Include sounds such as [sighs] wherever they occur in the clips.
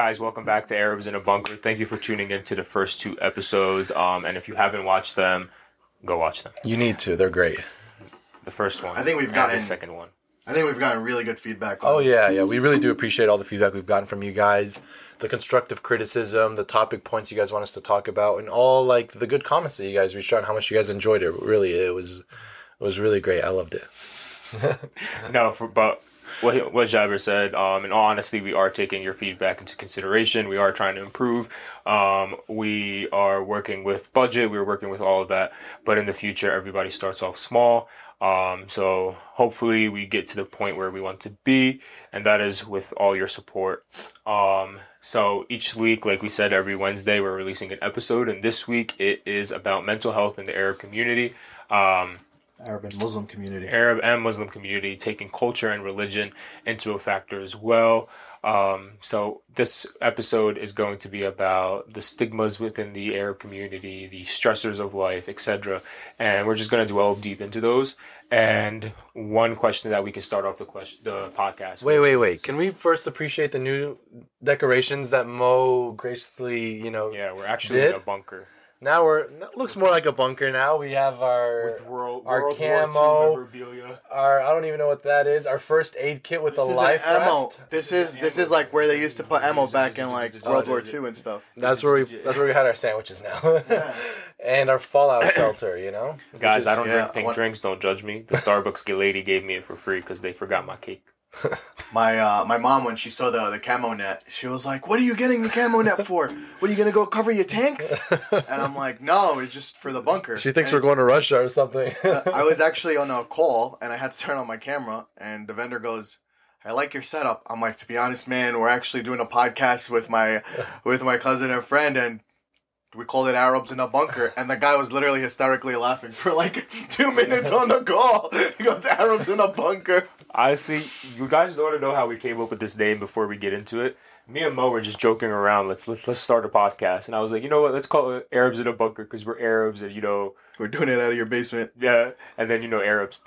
Hey guys, welcome back to Arabs in a Bunker. Thank you for tuning in to the first two episodes. Um, and if you haven't watched them, go watch them. You need to. They're great. The first one. I think we've and gotten- the second one. I think we've gotten really good feedback. On Oh yeah, yeah. We really do appreciate all the feedback we've gotten from you guys, the constructive criticism, the topic points you guys want us to talk about, and all like the good comments that you guys reached out and how much you guys enjoyed it. Really, it was it was really great. I loved it. [laughs] No, for, but what what said. Um, in all honesty, we are taking your feedback into consideration. We are trying to improve. Um, we are working with budget. We're working with all of that. But in the future, everybody starts off small. Um, so hopefully we get to the point where we want to be, and that is with all your support. Um, so each week, like we said, every Wednesday we're releasing an episode, and this week it is about mental health in the Arab community. Um, Arab and Muslim community. Arab and Muslim community, taking culture and religion into a factor as well. Um, so this episode is going to be about the stigmas within the Arab community, the stressors of life, etc. And we're just going to delve deep into those. And one question that we can start off the question, the podcast. Wait, wait, wait. is- Can we first appreciate the new decorations that Mo graciously, you know? Yeah, we're actually Did? in a bunker Now we're it looks more like a bunker. Now we have our with world, our World camo. War II memorabilia. our I don't even know what that is. Our first aid kit with This a life an ammo. raft. This is this is like where they used to put ammo back in like oh, World War II and stuff. That's where we that's where we had our sandwiches now, [laughs] and our fallout [coughs] shelter. You know, Guys, is- I don't yeah, drink pink one- drinks. Don't judge me. The Starbucks lady gave me it for free because they forgot my cake. [laughs] My uh, my mom when she saw the the camo net, she was like, "What are you getting the camo net for? What are you gonna go cover your tanks?" And I'm like, "No, it's just for the bunker." She thinks And we're going to Russia or something. [laughs] I was actually on a call and I had to turn on my camera, and the vendor goes. I like your setup. I'm like, to be honest, man, we're actually doing a podcast with my, with my cousin and friend, and we called it Arabs in a bunker. And the guy was literally hysterically laughing for like [laughs] two minutes on the call. He goes, Arabs in a bunker. Honestly, you guys don't want to know how we came up with this name before we get into it. Me and Mo were just joking around. Let's let's let's start a podcast, and I was like, you know what? Let's call it Arabs in a bunker because we're Arabs, and you know, We're doing it out of your basement. yeah. And then you know Arabs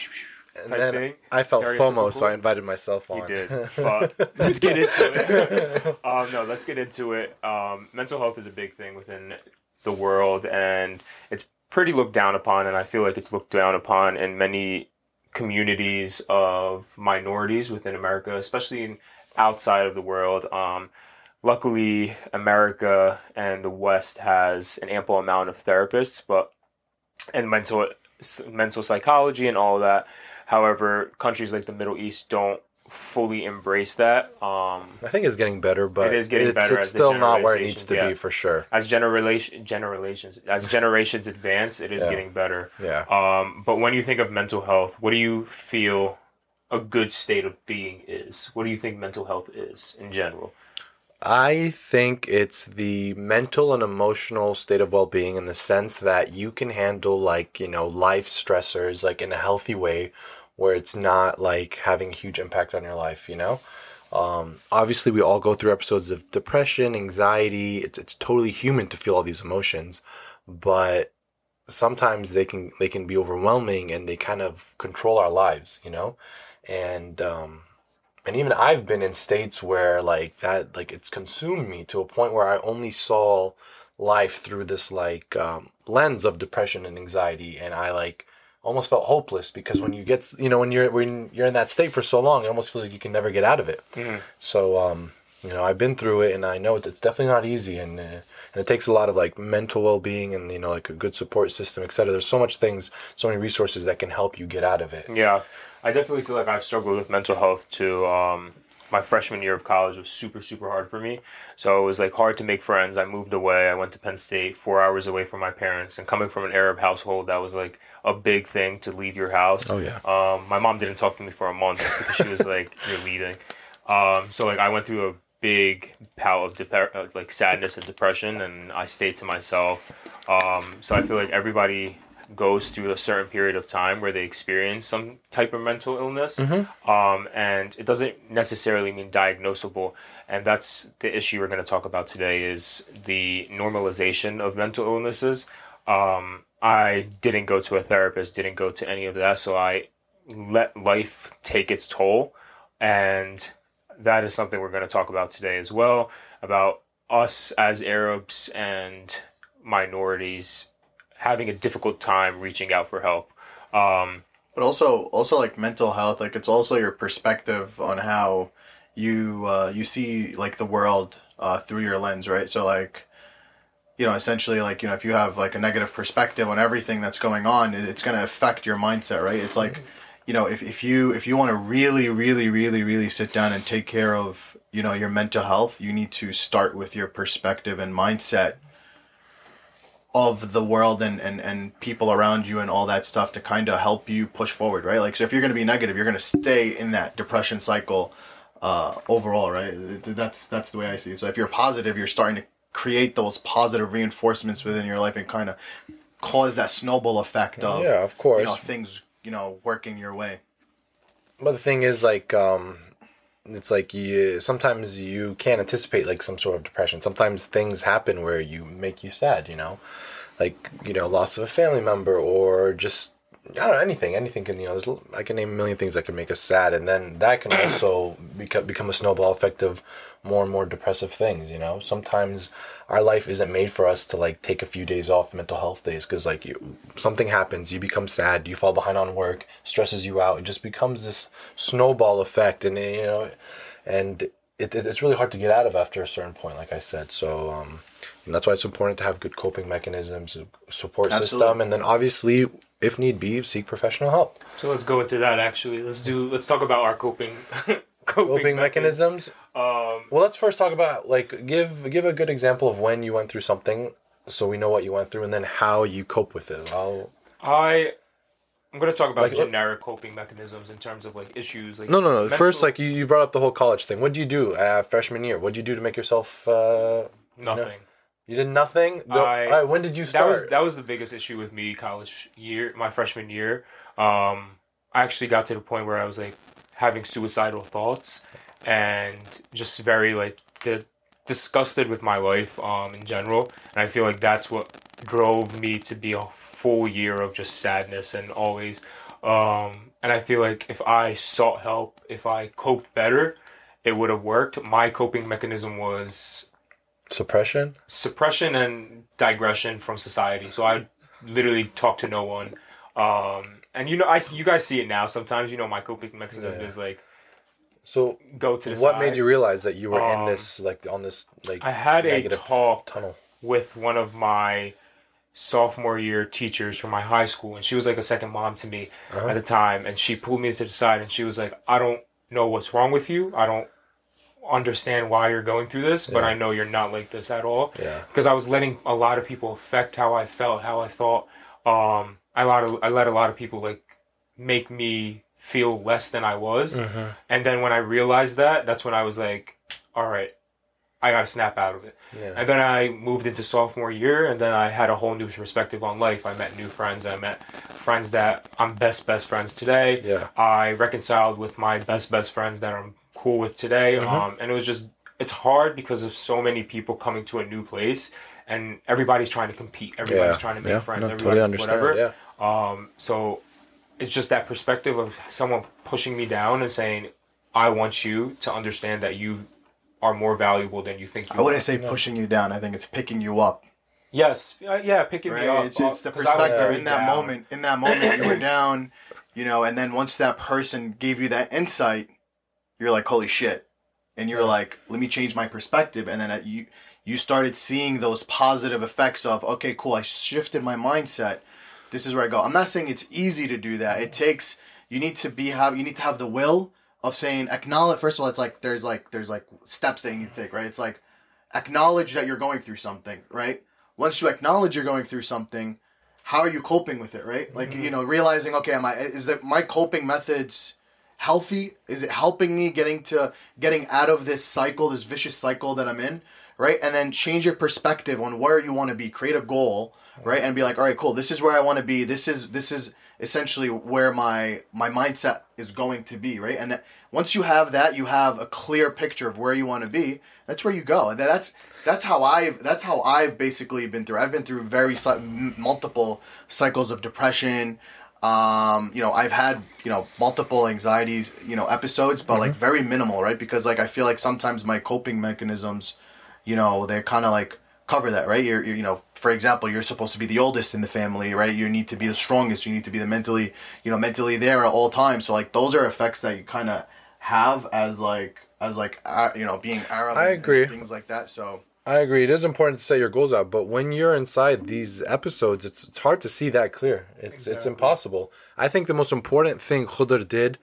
and then thing. I felt FOMO, so I invited myself on. You did, [laughs] but let's get into it. [laughs] um, no, let's get into it. Um, mental health is a big thing within the world, and it's pretty looked down upon. And I feel like it's looked down upon in many communities of minorities within America, especially in, outside of the world. Um, luckily, America and the West has an ample amount of therapists, but and mental mental psychology and all that. However, countries like the Middle East don't fully embrace that. Um, I think it's getting better, but It is getting it's, better it's still not where it needs to yeah. be for sure. as generation generations as generations advance, it is Yeah. getting better. Yeah. Um, but when you think of mental health, what do you feel a good state of being is? What do you think mental health is in general? I think it's the mental and emotional state of well being in the sense that you can handle like, you know, life stressors like in a healthy way where it's not like having a huge impact on your life, you know? Um, obviously we all go through episodes of depression, anxiety. It's it's totally human to feel all these emotions, but sometimes they can they can be overwhelming and they kind of control our lives, you know? And um and even I've been in states where like that like it's consumed me to a point where I only saw life through this like um, lens of depression and anxiety and I like almost felt hopeless because when you get you know when you're when you're in that state for so long it almost feels like you can never get out of it. So um you know I've been through it and I know it's definitely not easy and uh, and it takes a lot of like mental well-being and you know like a good support system etc there's so much things so many resources that can help you get out of it. Yeah, I definitely feel like I've struggled with mental health too. Um, my freshman year of college was super, super hard for me. So it was like hard to make friends. I moved away. I went to Penn State, four hours away from my parents. And coming from an Arab household, that was like a big thing to leave your house. Oh, yeah. Um, my mom didn't talk to me for a month because she was [laughs] like, "You're leaving." Um, so like I went through a big bout of dep- uh, like sadness and depression, and I stayed to myself. Um, so I feel like everybody goes through a certain period of time where they experience some type of mental illness, um, and it doesn't necessarily mean diagnosable. And that's the issue we're going to talk about today: is the normalization of mental illnesses. Um, I didn't go to a therapist, didn't go to any of that, so I let life take its toll and that is something we're going to talk about today as well about us as Arabs and minorities having a difficult time reaching out for help. Um, but also, also like mental health, like it's also your perspective on how you uh, you see like the world uh, through your lens, right? So like, you know, essentially like you know, if you have like a negative perspective on everything that's going on, it's going to affect your mindset, right? It's like, you know, if, if you if you want to really, really, really, really sit down and take care of you know your mental health, you need to start with your perspective and mindset of the world and, and, and people around you and all that stuff to kind of help you push forward, right? Like, so if you're going to be negative, you're going to stay in that depression cycle uh, overall, right? That's that's the way I see it. So if you're positive, you're starting to create those positive reinforcements within your life and kind of cause that snowball effect of yeah, of course, you know, things you know working your way. But the thing is, like, um, it's like you sometimes you can't anticipate like some sort of depression. Sometimes things happen where you make you sad. You know, like you know, loss of a family member or just I don't know anything. Anything can you know. I can name a million things that can make us sad, and then that can also [clears throat] become become a snowball effect of more and more depressive things. You know, sometimes our life isn't made for us to like take a few days off mental health days because like you, something happens, you become sad, you fall behind on work, stresses you out. It just becomes this snowball effect, and you know, and it, it it's really hard to get out of after a certain point. Like I said, so. um and that's why it's important to have good coping mechanisms, support Absolutely. system, and then obviously if need be, seek professional help. So let's go into that. Actually, let's do. Let's talk about our coping. [laughs] coping, coping mechanisms. Um, well, let's first talk about like give give a good example of when you went through something, so we know what you went through, and then how you cope with it. I'll. I. I'm going to talk about like, generic coping mechanisms in terms of like issues. Like no, no, no. Mental... First, like you, you brought up the whole college thing. What did you do uh, freshman year? What did you do to make yourself? Uh, Nothing. You know? You did nothing. The, I, when did you start? That was that was the biggest issue with me college year, my freshman year. Um, I actually got to the point where I was like having suicidal thoughts and just very like di- disgusted with my life um, in general. And I feel like that's what drove me to be a full year of just sadness and always. Um, and I feel like if I sought help, if I coped better, it would have worked. My coping mechanism was suppression suppression and digression from society so i literally talked to no one um, and you know i see you guys see it now sometimes you know my coping mechanism is like so go to what side. made you realize that you were um, in this like on this like i had a talk tunnel with one of my sophomore year teachers from my high school and she was like a second mom to me uh-huh. at the time and she pulled me to the side and she was like i don't know what's wrong with you i don't understand why you're going through this, but yeah. I know you're not like this at all. Yeah. Because I was letting a lot of people affect how I felt, how I thought. Um, I lot of, I let a lot of people like make me feel less than I was. Mm-hmm. And then when I realized that, that's when I was like, all right, I got to snap out of it. Yeah. And then I moved into sophomore year, and then I had a whole new perspective on life. I met new friends. I met friends that I'm best best friends today. Yeah. I reconciled with my best best friends that I'm cool with today. Mm-hmm. Um, and it was just it's hard because of so many people coming to a new place and everybody's trying to compete. Everybody's yeah. trying to make yeah. friends. No, everybody's totally whatever. Yeah. Um, so it's just that perspective of someone pushing me down and saying, "I want you to understand that you are more valuable than you think." You I wouldn't say pushing you down. I think it's picking you up. Yes, uh, yeah, picking right? me up. It's, it's the perspective in that down. moment. In that moment, you were down, you know, and then once that person gave you that insight, you're like, holy shit. And you're like, let me change my perspective. And then you, you started seeing those positive effects of, okay, cool, I shifted my mindset. This is where I go. I'm not saying it's easy to do that. It takes, you need to be, have, you need to have the will of saying, acknowledge, first of all, it's like, there's like, there's like steps that you need to take, right? It's like, acknowledge that you're going through something, right? Once you acknowledge you're going through something, how are you coping with it, right? Like, mm-hmm. you know, realizing, okay, am I, is that my coping methods, healthy? Is it helping me getting to getting out of this cycle, this vicious cycle that I'm in? Right? And then change your perspective on where you want to be. Create a goal, right? And be like, all right, cool, this is where I want to be. This is this is essentially where my my mindset is going to be, right? And that, once you have that, you have a clear picture of where you want to be. That's where you go, and that's that's how I've that's how I've basically been through. I've been through very multiple cycles of depression, Um, you know, I've had you know multiple anxieties, you know, episodes, but like very minimal, right? Because like I feel like sometimes my coping mechanisms, you know, they're kind of like cover that, right? You're, you're, you know, for example, you're supposed to be the oldest in the family, right? You need to be the strongest. You need to be the mentally, you know, mentally there at all times. So like those are effects that you kind of have as like as like uh, you know being Arab. I and agree. things like that. So I agree. It is important to set your goals out, but when you're inside these episodes, it's it's hard to see that clear. It's it's impossible. I think the most important thing Khudr did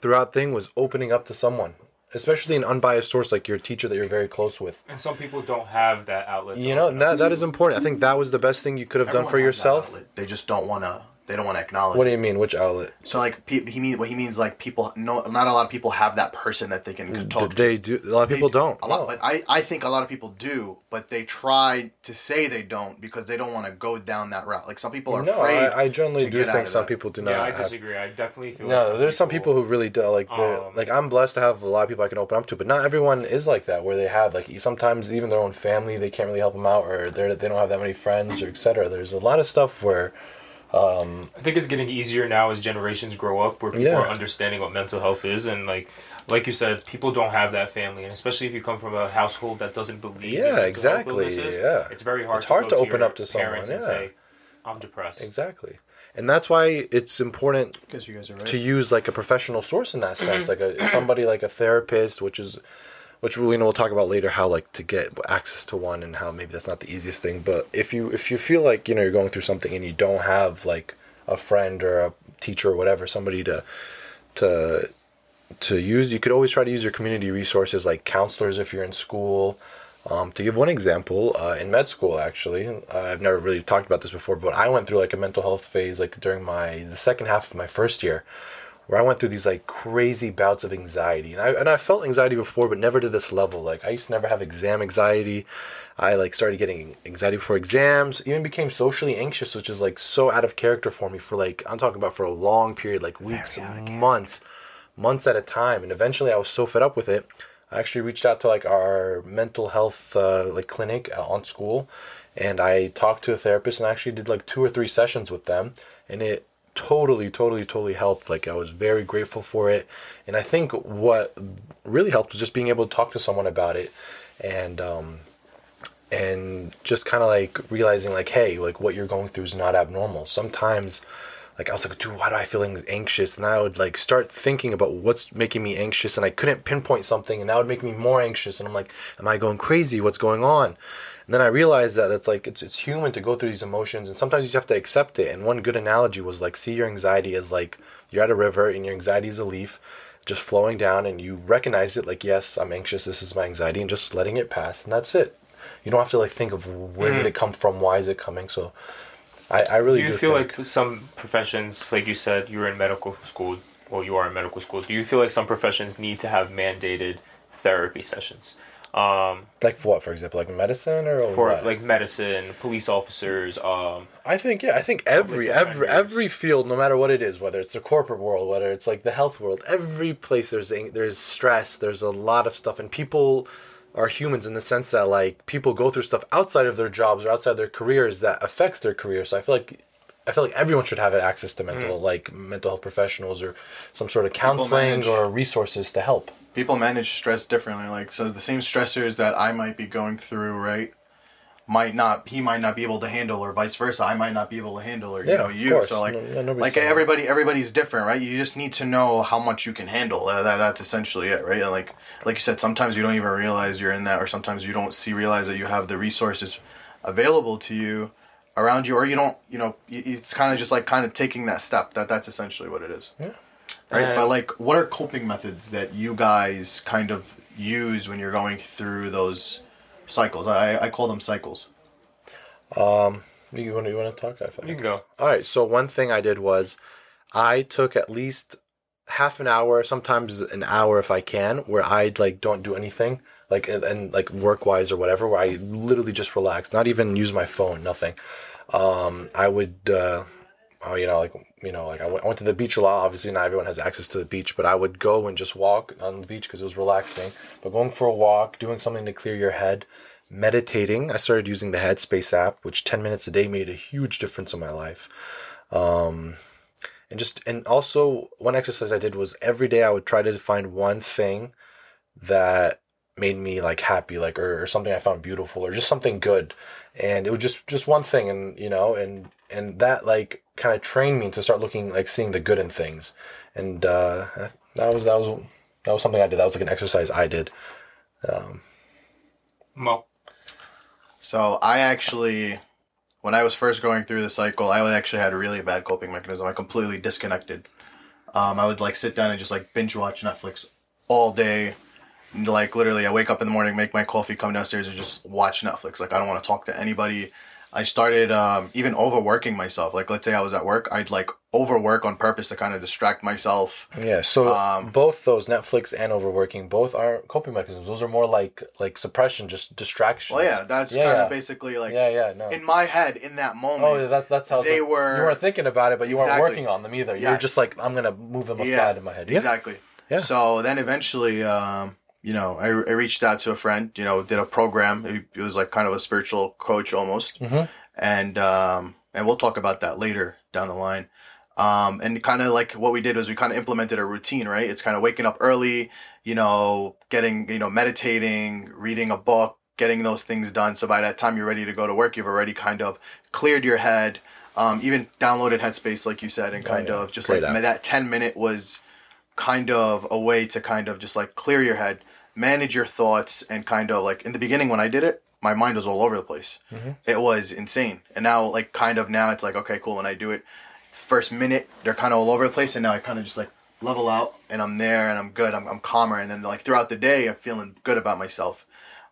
throughout thing was opening up to someone, especially an unbiased source like your teacher that you're very close with. And some people don't have that outlet. You know, open that up that to. is important. I think that was the best thing you could have done for yourself. They just don't want to. They don't want to acknowledge. What do you mean? Which outlet? So like pe- he mean what he means like people no not a lot of people have that person that they can talk to. They do. A lot of people don't. A lot, No. but I, I think a lot of people do, but they try to say they don't because they don't want to go down that route. Like some people are No, afraid. I, I generally to do get think some that. people do not. Yeah, I have- disagree. I definitely feel. like No, there's some people who really do like. Um, like I'm blessed to have a lot of people I can open up to, but not everyone is like that. Where they have like sometimes even their own family, they can't really help them out, or they they don't have that many friends, or etc. There's a lot of stuff where Um, I think it's getting easier now as generations grow up, where people Yeah. are understanding what mental health is, and like, like you said, people don't have that family, and especially if you come from a household that doesn't believe. in Yeah, mental health exactly, illnesses, yeah. it's very hard. It's hard go to open up to someone, parents and yeah. say, "I'm depressed." exactly, and that's why it's important you guys are right. to use like a professional source in that sense, mm-hmm. like a somebody like a therapist, which is, which we know we'll talk about later how like to get access to one and how maybe that's not the easiest thing. But if you if you feel like you know you're going through something and you don't have like a friend or a teacher or whatever, somebody to to to use, you could always try to use your community resources like counselors if you're in school. Um, to give one example, uh, in med school, actually, I've never really talked about this before, but I went through like a mental health phase like during my the second half of my first year, where I went through these like crazy bouts of anxiety, and I and I felt anxiety before, but never to this level. Like I used to never have exam anxiety. I like started getting anxiety before exams. Even became socially anxious, which is like so out of character for me for like I'm talking about for a long period, like weeks, months, months at a time, and eventually I was so fed up with it. I actually reached out to like our mental health uh, like clinic uh, on school, and I talked to a therapist and I actually did like two or three sessions with them, and it totally, totally, totally helped. Like I was very grateful for it, and I think what really helped was just being able to talk to someone about it, and um, and just kind of like realizing like, hey, like what you're going through is not abnormal. Sometimes like I was like, dude, why do I feel anxious? And I would like start thinking about what's making me anxious, and I couldn't pinpoint something, and that would make me more anxious. And I'm like, am I going crazy? What's going on? And then I realized that it's like it's it's human to go through these emotions, and sometimes you just have to accept it. And one good analogy was like, see your anxiety as like you're at a river, and your anxiety is a leaf just flowing down, and you recognize it like, yes, I'm anxious. This is my anxiety, and just letting it pass, and that's it. You don't have to like think of where did mm. it come from, why is it coming. So, I, I really Do do, you feel think, like some professions, like you said, you're in medical school, well, you are in medical school. Do you feel like some professions need to have mandated therapy sessions? Um, like for what, for example, like medicine or for what? like medicine, police officers, um, I think yeah, I think every every every field, no matter what it is, whether it's the corporate world, whether it's like the health world, every place there's there's stress, there's a lot of stuff, and people are humans in the sense that like people go through stuff outside of their jobs or outside their careers that affects their career. So I feel like I feel like everyone should have access to mental like mental health professionals or some sort of counseling or resources to help. People manage stress differently. Like so, the same stressors that I might be going through, right? Might not he might not be able to handle, or vice versa. I might not be able to handle, or you Yeah, know you. course. So like, No- no- like everybody, everybody's different, right? You just need to know how much you can handle. Uh, that, that's essentially it, right? And like like you said, sometimes you don't even realize you're in that, or sometimes you don't see realize that you have the resources available to you around you, or you don't. You know, it's kind of just like kind of taking that step. That that's essentially what it is. Yeah. Right, And- but like, what are coping methods that you guys kind of use when you're going through those cycles? I, I call them cycles. Um, you want you want to talk? I feel you can go. All right. So one thing I did was I took at least half an hour, sometimes an hour if I can, where I like don't do anything, like and, and like work wise or whatever, where I literally just relax, not even use my phone, nothing. Um, I would, uh, oh, you know, like you know, like I went, went to the beach a lot. Obviously, not everyone has access to the beach, but I would go and just walk on the beach because it was relaxing. But going for a walk, doing something to clear your head, meditating. I started using the Headspace app, which ten minutes a day made a huge difference in my life um, and just and also one exercise I did was every day I would try to find one thing that made me like happy like or, or something I found beautiful or just something good and it was just just one thing and you know and and that like kind of trained me to start looking like seeing the good in things and uh that was that was that was something I did that was like an exercise I did um Mo. So I actually, when I was first going through the cycle, I actually had a really bad coping mechanism. I completely disconnected. Um, I would like sit down and just like binge watch Netflix all day. Like literally, I wake up in the morning, make my coffee, come downstairs, and just watch Netflix. Like I don't want to talk to anybody. I started um, even overworking myself. Like let's say I was at work, I'd like overwork on purpose to kind of distract myself. Yeah, so Um, both those Netflix and overworking, both are coping mechanisms. Those are more like like suppression, just distractions. Well, yeah, that's Yeah, kind yeah. of basically like yeah, yeah, no. in my head in that moment. oh, yeah, that, that's how they like, were- You weren't thinking about it, but you weren't working on them either. Yes. just like, I'm gonna move them aside in my head. Yeah, Exactly. Yeah. So then eventually, um, you know, I, I reached out to a friend, you know, did a program. It, was like kind of a spiritual coach almost. Mhm. And, um, and we'll talk about that later down the line. Um, and kind of like what we did was we kind of implemented a routine, right? It's kind of waking up early, you know, getting, you know, meditating, reading a book, getting those things done. So by that time you're ready to go to work, you've already kind of cleared your head. Um, even downloaded Headspace, like you said, and kind Oh, yeah. of just Great like app. that 10 minute was kind of a way to kind of just like clear your head, manage your thoughts, and kind of like in the beginning when I did it, my mind was all over the place. It was insane. And now, like, kind of now it's like, okay, cool. When I do it, first minute, they're kind of all over the place. And now I kind of just like level out and I'm there and I'm good. I'm, I'm calmer. And then, like, throughout the day, I'm feeling good about myself.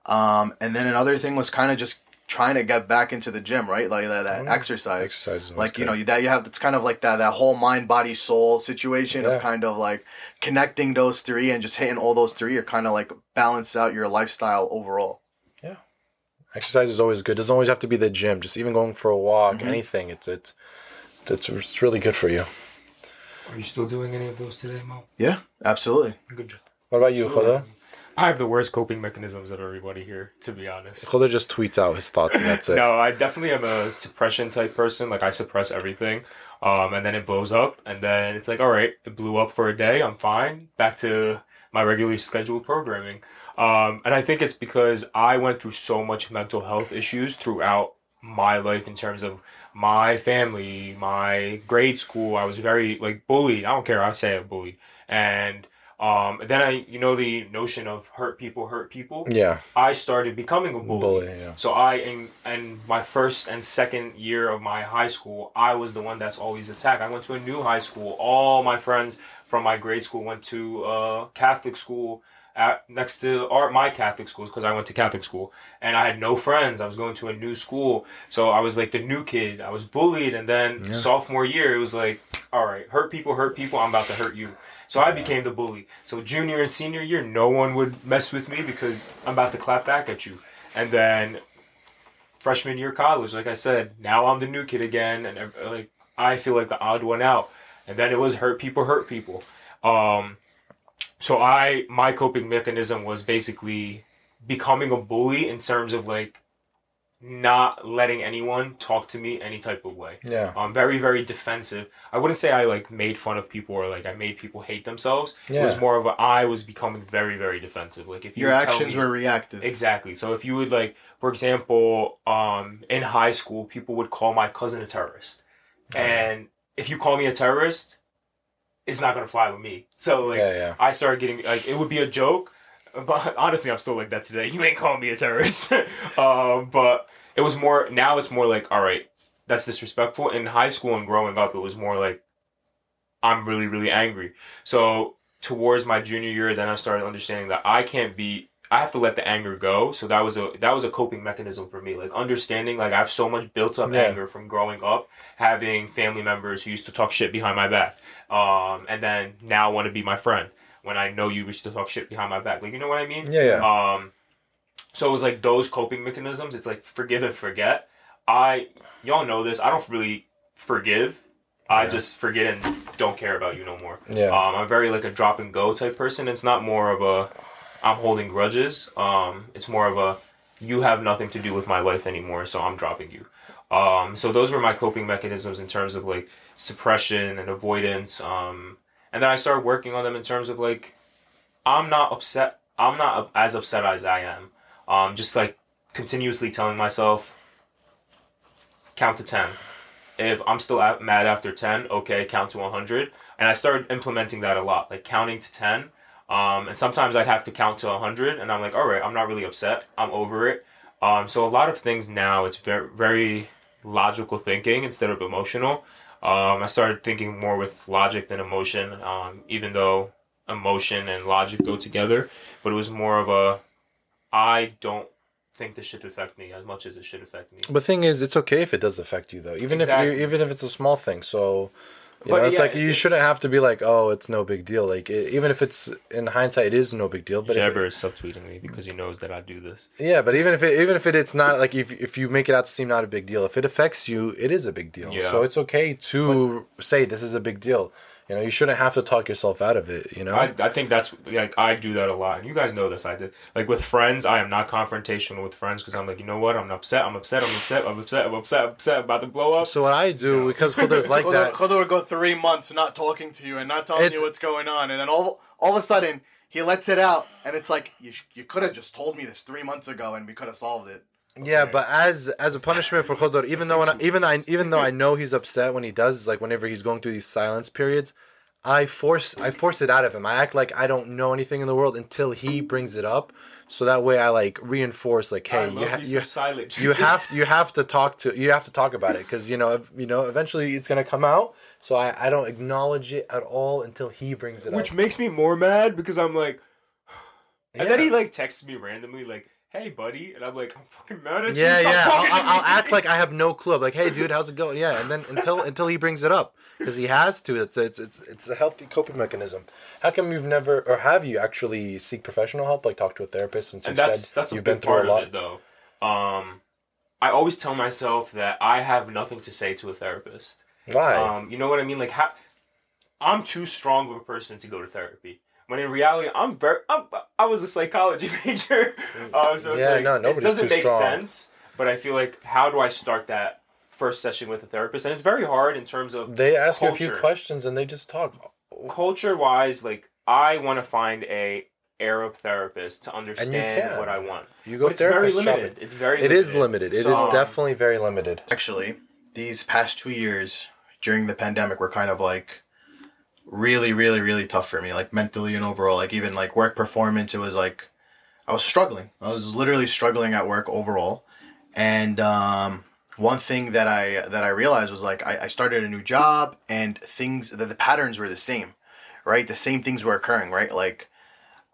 Um, and then another thing was kind of just trying to get back into the gym, right? Like that, that exercise. Exercise is always Like, you good. know, you, that you have, it's kind of like that, that whole mind, body, soul situation Yeah. of kind of like connecting those three and just hitting all those three are kind of like balance out your lifestyle overall. Yeah, exercise is always good. doesn't always have to be the gym. Just even going for a walk, Mm-hmm. anything. It's it's it's it's really good for you. Are you still doing any of those today, Mo? Yeah, absolutely. Good job. What about you, Khoda? I have the worst coping mechanisms of everybody here, to be honest. Khoda just tweets out his thoughts and that's it. No, I definitely am a suppression type person. Like I suppress everything, um, and then it blows up, and then it's like, all right, it blew up for a day. I'm fine. Back to my regularly scheduled programming. Um, and I think it's because I went through so much mental health issues throughout my life in terms of my family, my grade school. I was very like bullied. I don't care. I say it bullied, and um, then I, you know, the notion of hurt people hurt people. Yeah, I started becoming a bully. bully. Yeah. So I in and my first and second year of my high school, I was the one that's always attacked. I went to a new high school. All my friends from my grade school went to uh, Catholic school at next to our my Catholic schools because I went to Catholic school and I had no friends. I was going to a new school, so I was like the new kid. I was bullied, and then sophomore year, it was like, all right, hurt people, hurt people. I'm about to hurt you. So I became the bully. So junior and senior year, no one would mess with me because I'm about to clap back at you. And then freshman year college, like I said, now I'm the new kid again, and like I feel like the odd one out. And then it was hurt people, hurt people. Um, so I my coping mechanism was basically becoming a bully in terms of like not letting anyone talk to me any type of way. Yeah. I'm very, very defensive. I wouldn't say I like made fun of people or like I made people hate themselves. Yeah. It was more of a I was becoming very, very defensive. Like if you Your actions me- were reactive. Exactly. So if you would like, for example, um, in high school, people would call my cousin a terrorist, and if you call me a terrorist, it's not gonna fly with me. So like, Yeah, yeah. I started getting like it would be a joke, but honestly, I'm still like that today. [laughs] You ain't calling me a terrorist, [laughs] um, but it was more. Now it's more like, all right, that's disrespectful. In high school and growing up, it was more like, I'm really, really angry. So towards my junior year, then I started understanding that I can't be. I have to let the anger go. So that was a that was a coping mechanism for me. Like understanding, like I have so much built up Yeah. anger from growing up, having family members who used to talk shit behind my back, um, and then now want to be my friend when I know you used to talk shit behind my back. Like you know what I mean? Yeah, yeah. Um, so it was like those coping mechanisms. It's like forgive and forget. I y'all know this. I don't really forgive. I just forget and don't care about you no more. Yeah. Um, I'm very like a drop and go type person. It's not more of a I'm holding grudges. Um, it's more of a you have nothing to do with my life anymore, so I'm dropping you. Um, so those were my coping mechanisms in terms of like suppression and avoidance. Um, and then I started working on them in terms of like, I'm not upset. I'm not as upset as I am. Um, just like continuously telling myself, count to 10. If I'm still mad after 10, okay, count to 100. And I started implementing that a lot, like counting to 10. Um, and sometimes I'd have to count to 100, and I'm like, all right, I'm not really upset. I'm over it. Um, so a lot of things now, it's very, very logical thinking instead of emotional. Um, I started thinking more with logic than emotion, um, even though emotion and logic go together. But it was more of a, I don't think this should affect me as much as it should affect me. But the thing is, it's okay if it does affect you, though. Even Exactly. if even if it's a small thing. So, you But know, it's yeah, like it's- you shouldn't have to be like, oh, it's no big deal. Like it, even if it's in hindsight, it is no big deal. But if Jabber it, is subtweeting me because he knows that I do this. yeah, but even if it even if it, it's not like if if you make it out to seem not a big deal, if it affects you, it is a big deal. Yeah. So it's okay to say this is a big deal. You know, you shouldn't have to talk yourself out of it. You know. I, I think that's like I do that a lot, and you guys know this. I did like with friends. I am not confrontational with friends because I'm like, you know what? I'm upset. I'm upset. I'm upset. I'm upset. I'm upset. I'm upset. About to blow up. so what I do because Khudr's like Khodo, that. Khodo would go three months not talking to you and not telling It's- you what's going on, and then all all of a sudden he lets it out, and it's like you you could have just told me this three months ago, and we could have solved it. Yeah, but as as a punishment for Khodor, even though when I, even I, even though I know he's upset when he does, like whenever he's going through these silence periods, I force I force it out of him. I act like I don't know anything in the world until he brings it up, so that way I like reinforce like, hey, you ha- you, silent you [laughs] have to you have to talk to you have to talk about it because you know ev- you know eventually it's gonna come out. So I I don't acknowledge it at all until he brings it up. which up. makes me more mad because I'm like, [sighs] and then he like texts me randomly like, "Hey, buddy," and I'm like, "I'm fucking mad at Yeah, you. Stop yeah. I'll, I'll, I'll act like I have no clue. I'm like, hey, dude, how's it going? Yeah, and then until until he brings it up, because he has to. It's it's it's it's a healthy coping mechanism. How come you've never or have you actually seek professional help, like talk to a therapist, since you and that's said that's you've been through part a lot? of it though. Um, I always tell myself that I have nothing to say to a therapist. Why? Um, you know what I mean? Like, how, I'm too strong of a person to go to therapy. When in reality, I'm very. I'm, I was a psychology [laughs] major, uh, so it's Yeah, like no, it doesn't too make strong. sense. But I feel like, how do I start that first session with a therapist? And it's very hard in terms of they ask you a few questions and they just talk. culture wise. Like, I want to find a Arab therapist to understand what I want. You go But it's very limited. shopping. It's very. It is limited. It is So, um, definitely very limited. Actually, these past two years during the pandemic were kind of like really, really, really tough for me, like mentally and overall. Like even like work performance, it was like I was struggling. I was literally struggling at work overall. And um, one thing that I that I realized was like I, I started a new job and things that the patterns were the same, right? The same things were occurring, right? Like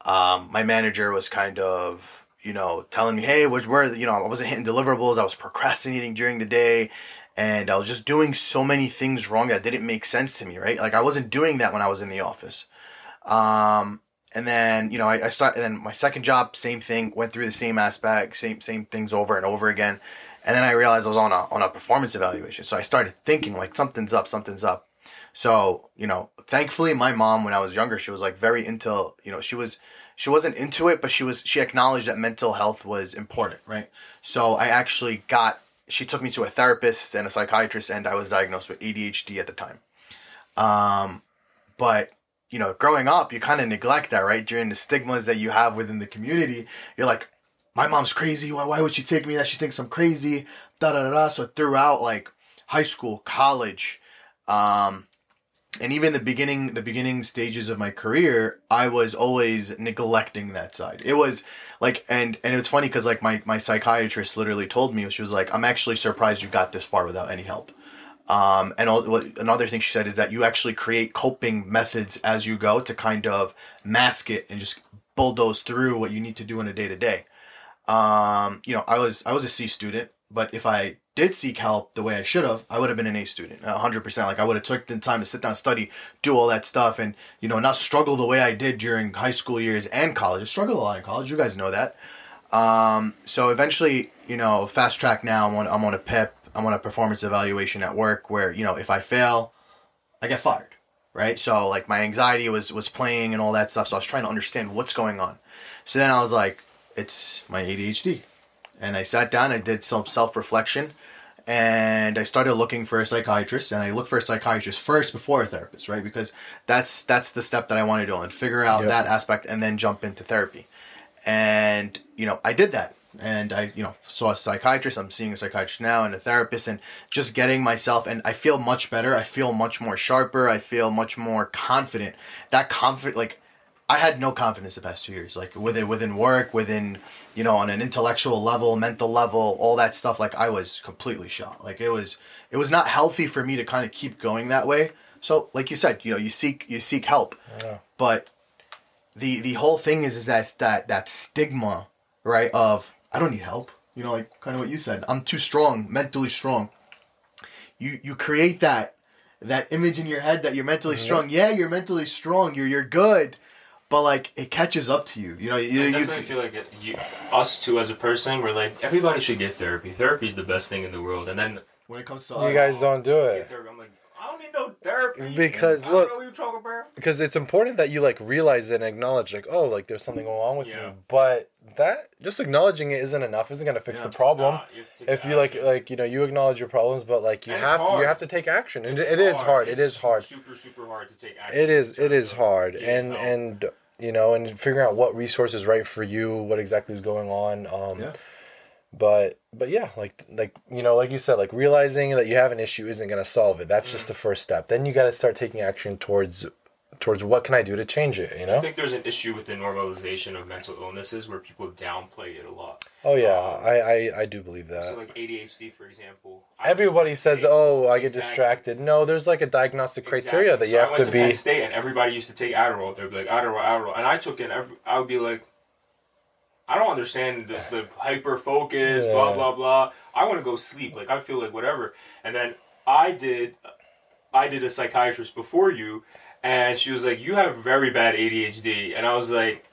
um, my manager was kind of you know telling me, hey, which where you know I wasn't hitting deliverables, I was procrastinating during the day, and I was just doing so many things wrong that didn't make sense to me, right? Like I wasn't doing that when I was in the office. Um, and then you know I, I started. Then my second job, same thing, went through the same aspect, same same things over and over again. And then I realized I was on a on a performance evaluation. So I started thinking like something's up, something's up. So, you know, thankfully my mom when I was younger, she was like very into, you know, she was she wasn't into it, but she was she acknowledged that mental health was important, right? So I actually got she took me to a therapist and a psychiatrist and I was diagnosed with ADHD at the time. Um but you know, growing up, you kind of neglect that, right? During the stigmas that you have within the community, you're like, my mom's crazy. Why, why would she take me that? She thinks I'm crazy. Da da da. So throughout like high school, college, um, and even the beginning, the beginning stages of my career, I was always neglecting that side. It was like, and and it's funny because like my my psychiatrist literally told me she was like, I'm actually surprised you got this far without any help. Um, and all, another thing she said is that you actually create coping methods as you go to kind of mask it and just bulldoze through what you need to do in a day to day. Um, you know, I was I was a C student, but if I did seek help the way I should have, I would have been an A student, hundred percent. Like I would have took the time to sit down, study, do all that stuff, and you know, not struggle the way I did during high school years and college. I struggled a lot in college. You guys know that. Um, so eventually, you know, fast track now. I'm on I'm on a PEP. I'm on a performance evaluation at work where you know if I fail, I get fired. Right. So like my anxiety was was playing and all that stuff. So I was trying to understand what's going on. So then I was like, it's my ADHD. and I sat down. I did some self reflection, and I started looking for a psychiatrist. And I looked for a psychiatrist first before a therapist, right? Because that's that's the step that I want to do and figure out Yep. that aspect, and then jump into therapy. And you know, I did that, and I you know saw a psychiatrist. I'm seeing a psychiatrist now and a therapist, and just getting myself. And I feel much better. I feel much more sharper. I feel much more confident. That confident, like. I had no confidence the past two years, like within within work, within you know on an intellectual level, mental level, all that stuff. Like I was completely shot. Like it was it was not healthy for me to kind of keep going that way. So like you said, you know, you seek you seek help, yeah. but the the whole thing is is that that that stigma, right? Of I don't need help. You know, like kind of what you said. I'm too strong, mentally strong. You you create that that image in your head that you're mentally mm-hmm. strong. Yeah, you're mentally strong. You're you're good, but like it catches up to you. You know, you, I you definitely feel like it, you, us too as a person, we're like everybody should get therapy. Therapy is the best thing in the world. And then when it comes to You us, guys don't do it. therapy, I'm like, I don't need no therapy Because, look- don't know what you're talking about. because it's important that you like realize and acknowledge like oh like there's something going on with Yeah. me but that just acknowledging it isn't enough isn't going to fix Yeah, the problem you have to take if you like action. like you know you acknowledge your problems but like you And have to you have to take action and It's it is hard it It's hard Super, super hard to take action. it is it is hard and help. and you know and figuring out what resource is right for you what exactly is going on um Yeah. but but yeah like like you know like you said like realizing that you have an issue isn't going to solve it that's Mm. just the first step then you got to start taking action towards towards what can i do to change it you know? I think there's an issue with the normalization of mental illnesses where people downplay it a lot. oh yeah i i, I do believe that So like ADHD, for example. I Everybody says, "Oh, I get Exactly. distracted." No, there's like a diagnostic criteria Exactly. that So you I have to Penn be. State, and everybody used to take Adderall. They'd be like Adderall, Adderall, and I took it. Every, I would be like, I don't understand this. The hyper focus, blah blah blah. I want to go sleep. Like I feel like whatever. And then I did, I did a psychiatrist before you, and she was like, "You have very bad ADHD," and I was like,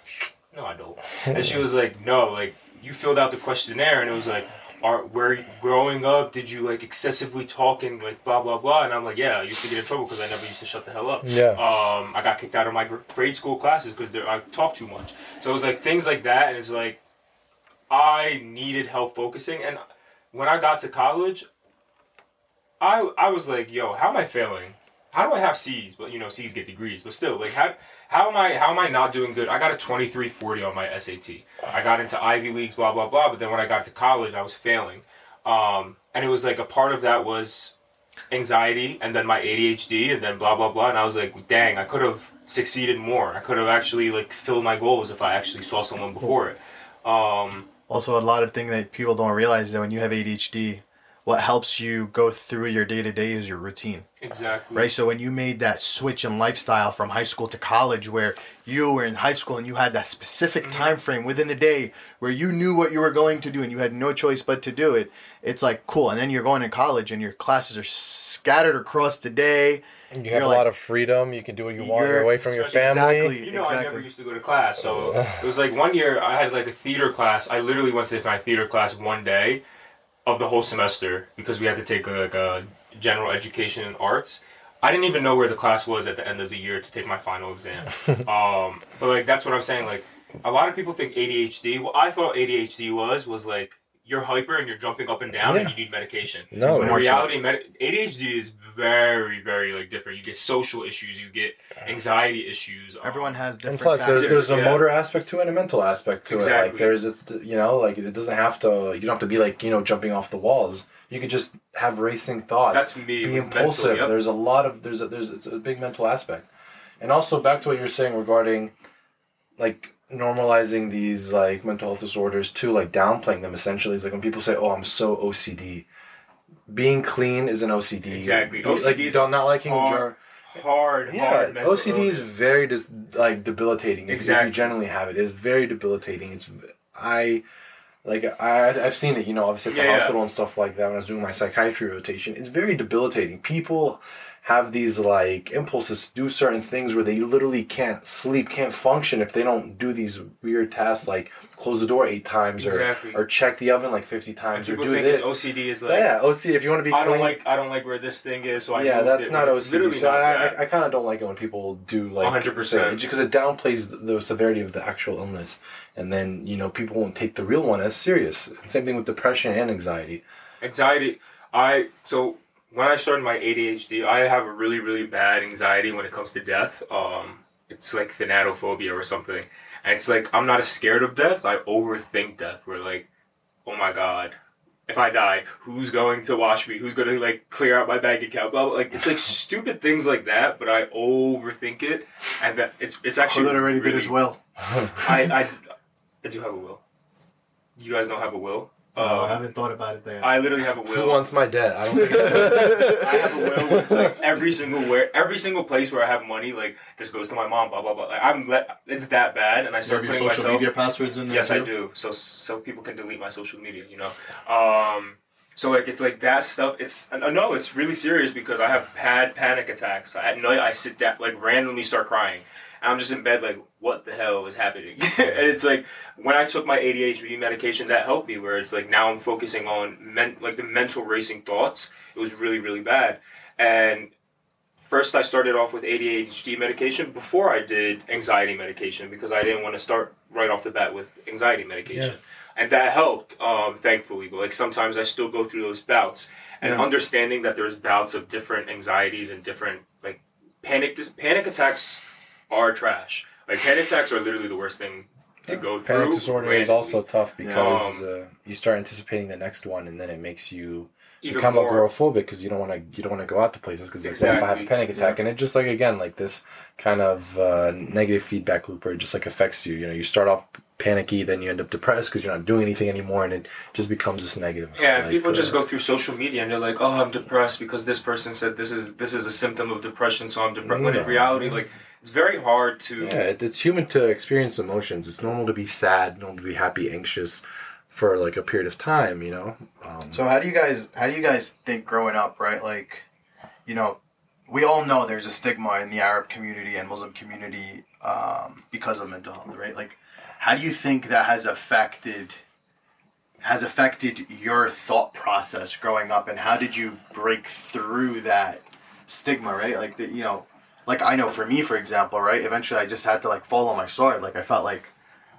"No, I don't." And she was like, "No, like you filled out the questionnaire, and it was like." Are where growing up did you like excessively talking like blah blah blah and I'm like yeah I used to get in trouble because I never used to shut the hell up Yeah. um, I got kicked out of my grade school classes because I talk too much. So it was like things like that, and it's like I needed help focusing. And when I got to college, I I was like, yo, how am I failing? How do I have C's? But you know, C's get degrees, but still, like how how am I how am I not doing good? I got a twenty three forty on my SAT. I got into Ivy leagues, blah blah blah. But then when I got to college, I was failing, um, and it was like a part of that was anxiety and then my ADHD and then blah blah blah and I was like dang I could have succeeded more I could have actually like filled my goals if I actually saw someone before it um Also, a lot of things that people don't realize is that when you have ADHD, what helps you go through your day to day is your routine, exactly right? So when you made that switch in lifestyle from high school to college, where you were in high school and you had that specific Mm-hmm. time frame within the day where you knew what you were going to do and you had no choice but to do it, it's like cool. And then you're going to college and your classes are scattered across the day. And You have You're a like- lot of freedom. You can do what you want. You're You're- away from your family. Exactly. you know I never used to go to class so [laughs] it was like one year I had like a theater class I literally went to my theater class one day of the whole semester because we had to take like a general education and arts. I didn't even know where the class was at the end of the year to take my final exam. [laughs] Um but like that's what I'm saying like a lot of people think ADHD what I thought ADHD was was like you're hyper and you're jumping up and down and you need medication No, But in reality med- ADHD is very very like different you get social issues you get anxiety issues um, Everyone has different. And plus, there's, factors. there's a Yeah. motor aspect to it and a mental aspect to it. Like Exactly. there's it's you know like it doesn't have to you don't have to be like you know jumping off the walls. You could just have racing thoughts. That's me Be impulsive. mental, yep. There's a lot of there's a, there's it's a big mental aspect, and also back to what you're saying regarding like normalizing these like mental health disorders too, like downplaying them. Essentially, is like when people say, "Oh, I'm so OCD." Being clean is an OCD. Exactly. OCD like, is don't liking hard- ger- hard yeah, hard OCD is illness. very dis- like debilitating. If, if Exactly. you generally have it, it's very debilitating. It's I like I I've seen it. You know, obviously at the Yeah, yeah. hospital and stuff like that. When I was doing my psychiatry rotation, it's very debilitating. People have these like impulses to do certain things where they literally can't sleep, can't function if they don't do these weird tasks like close the door eight times Exactly. or or check the oven like fifty times or do this. OCD is like yeah, OCD. If you want to be I don't like I don't like where this thing is, so I yeah, that's it. not It's OCD. So not I. I, I kind of don't like it when people do like 100%. because it downplays the, the severity of the actual illness, and then you know people won't take the real one as serious. Same thing with depression and anxiety. anxiety i so when i started my adhd i have a really really bad anxiety when it comes to death. Um it's like thanatophobia or something. And it's like i'm not as scared of death. I overthink death. Where like oh my god if i die who's going to wash me? Who's going to like clear out my bank account? Blah, blah. like it's like stupid things like that but i overthink it. And that it's it's actually already did really- his will. I, I [laughs] i do have a will. You guys don't have a will Oh, I Um, haven't thought about it there. I literally have a will. Who wants my debt? I don't [laughs] think. I have a will with like every single where every single place where I have money, like this goes to my mom, blah blah blah. Like I'm let it's that bad, and I start have your putting social myself. media passwords in there Yes, I do. So so people can delete my social media, you know. Um, so like it's like that stuff. It's uh, no, it's really serious because I have had panic attacks at night. I sit down like randomly start crying. And I'm just in bed like, what the hell is happening? [laughs] and it's like when I took my ADHD medication, that helped me. Where it's like now I'm focusing on men- like the mental racing thoughts. It was really really bad, and first I started off with ADHD medication before I did anxiety medication because I didn't want to start right off the bat with anxiety medication. And that helped, um, thankfully. But like sometimes I still go through those bouts, and Yeah. understanding that there's bouts of different anxieties and different like panic panic attacks are trash. Like panic attacks are literally the worst thing to go through. Panic disorder is also tough because Um, uh, you start anticipating the next one, and then it makes you become more. agoraphobic because you don't want to you don't want to go out to places because like, if I have a panic attack and it just like again like this kind of uh, negative feedback loop where it just like affects you. You know, you start off panicky, then you end up depressed because you're not doing anything anymore, and it just becomes this negative. Yeah, like, people just uh, go through social media and they're like, "Oh, I'm depressed because this person said this is this is a symptom of depression, so I'm depressed." When in No. reality, like it's very hard to. Yeah, it's human to experience emotions. It's normal to be sad, normal to be happy, anxious for like a period of time. You know. Um, So how do you guys how do you guys think growing up, right? Like, you know, we all know there's a stigma in the Arab community and Muslim community um, because of mental health, right? Like, how do you think that has affected has affected your thought process growing up, and how did you break through that stigma, right? Like, the, you know, like I know for me, for example, right? Eventually, I just had to like follow my sword. Like, I felt like,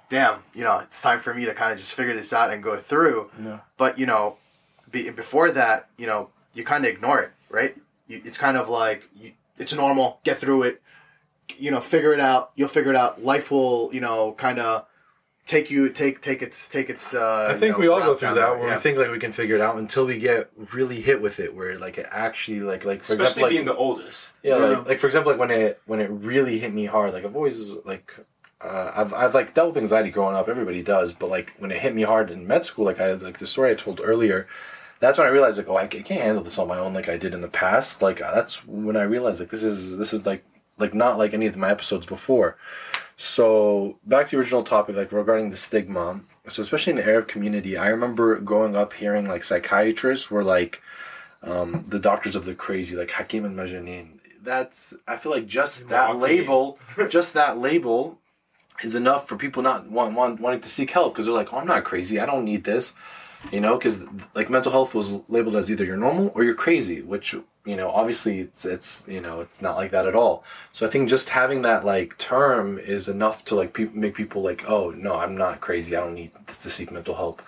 damn, you know, it's time for me to kind of just figure this out and go through. Yeah. But you know, be, before that, you know, you kind of ignore it, right? You, it's kind of like you, it's normal. Get through it. You know, figure it out. You'll figure it out. Life will, you know, kind of take you take take its take its. Uh, I think you know, we all go through that where yeah. we think like we can figure it out until we get really hit with it, where like it actually like like for especially example like being the oldest. yeah, Yeah. like like for example like when it when it really hit me hard, like I've always like. Uh, I've, I've like dealt with anxiety growing up. Everybody does, but like when it hit me hard in med school, like I like the story I told earlier, that's when I realized like oh I, can't handle this on my own like I did in the past. Like uh, that's when I realized like this is this is like like not like any of my episodes before. So back to the original topic, like regarding the stigma. So especially in the Arab community, I remember growing up hearing like psychiatrists were like um, the doctors of the crazy, like Hakim and Majanin. That's I feel like just that label, [laughs] just that label, is enough for people not want, want wanting to seek help because they're like, oh, I'm not crazy, I don't need this, you know, because like mental health was labeled as either you're normal or you're crazy, which you know obviously it's it's you know it's not like that at all. So I think just having that like term is enough to like people make people like, oh no, I'm not crazy, I don't need to seek mental help.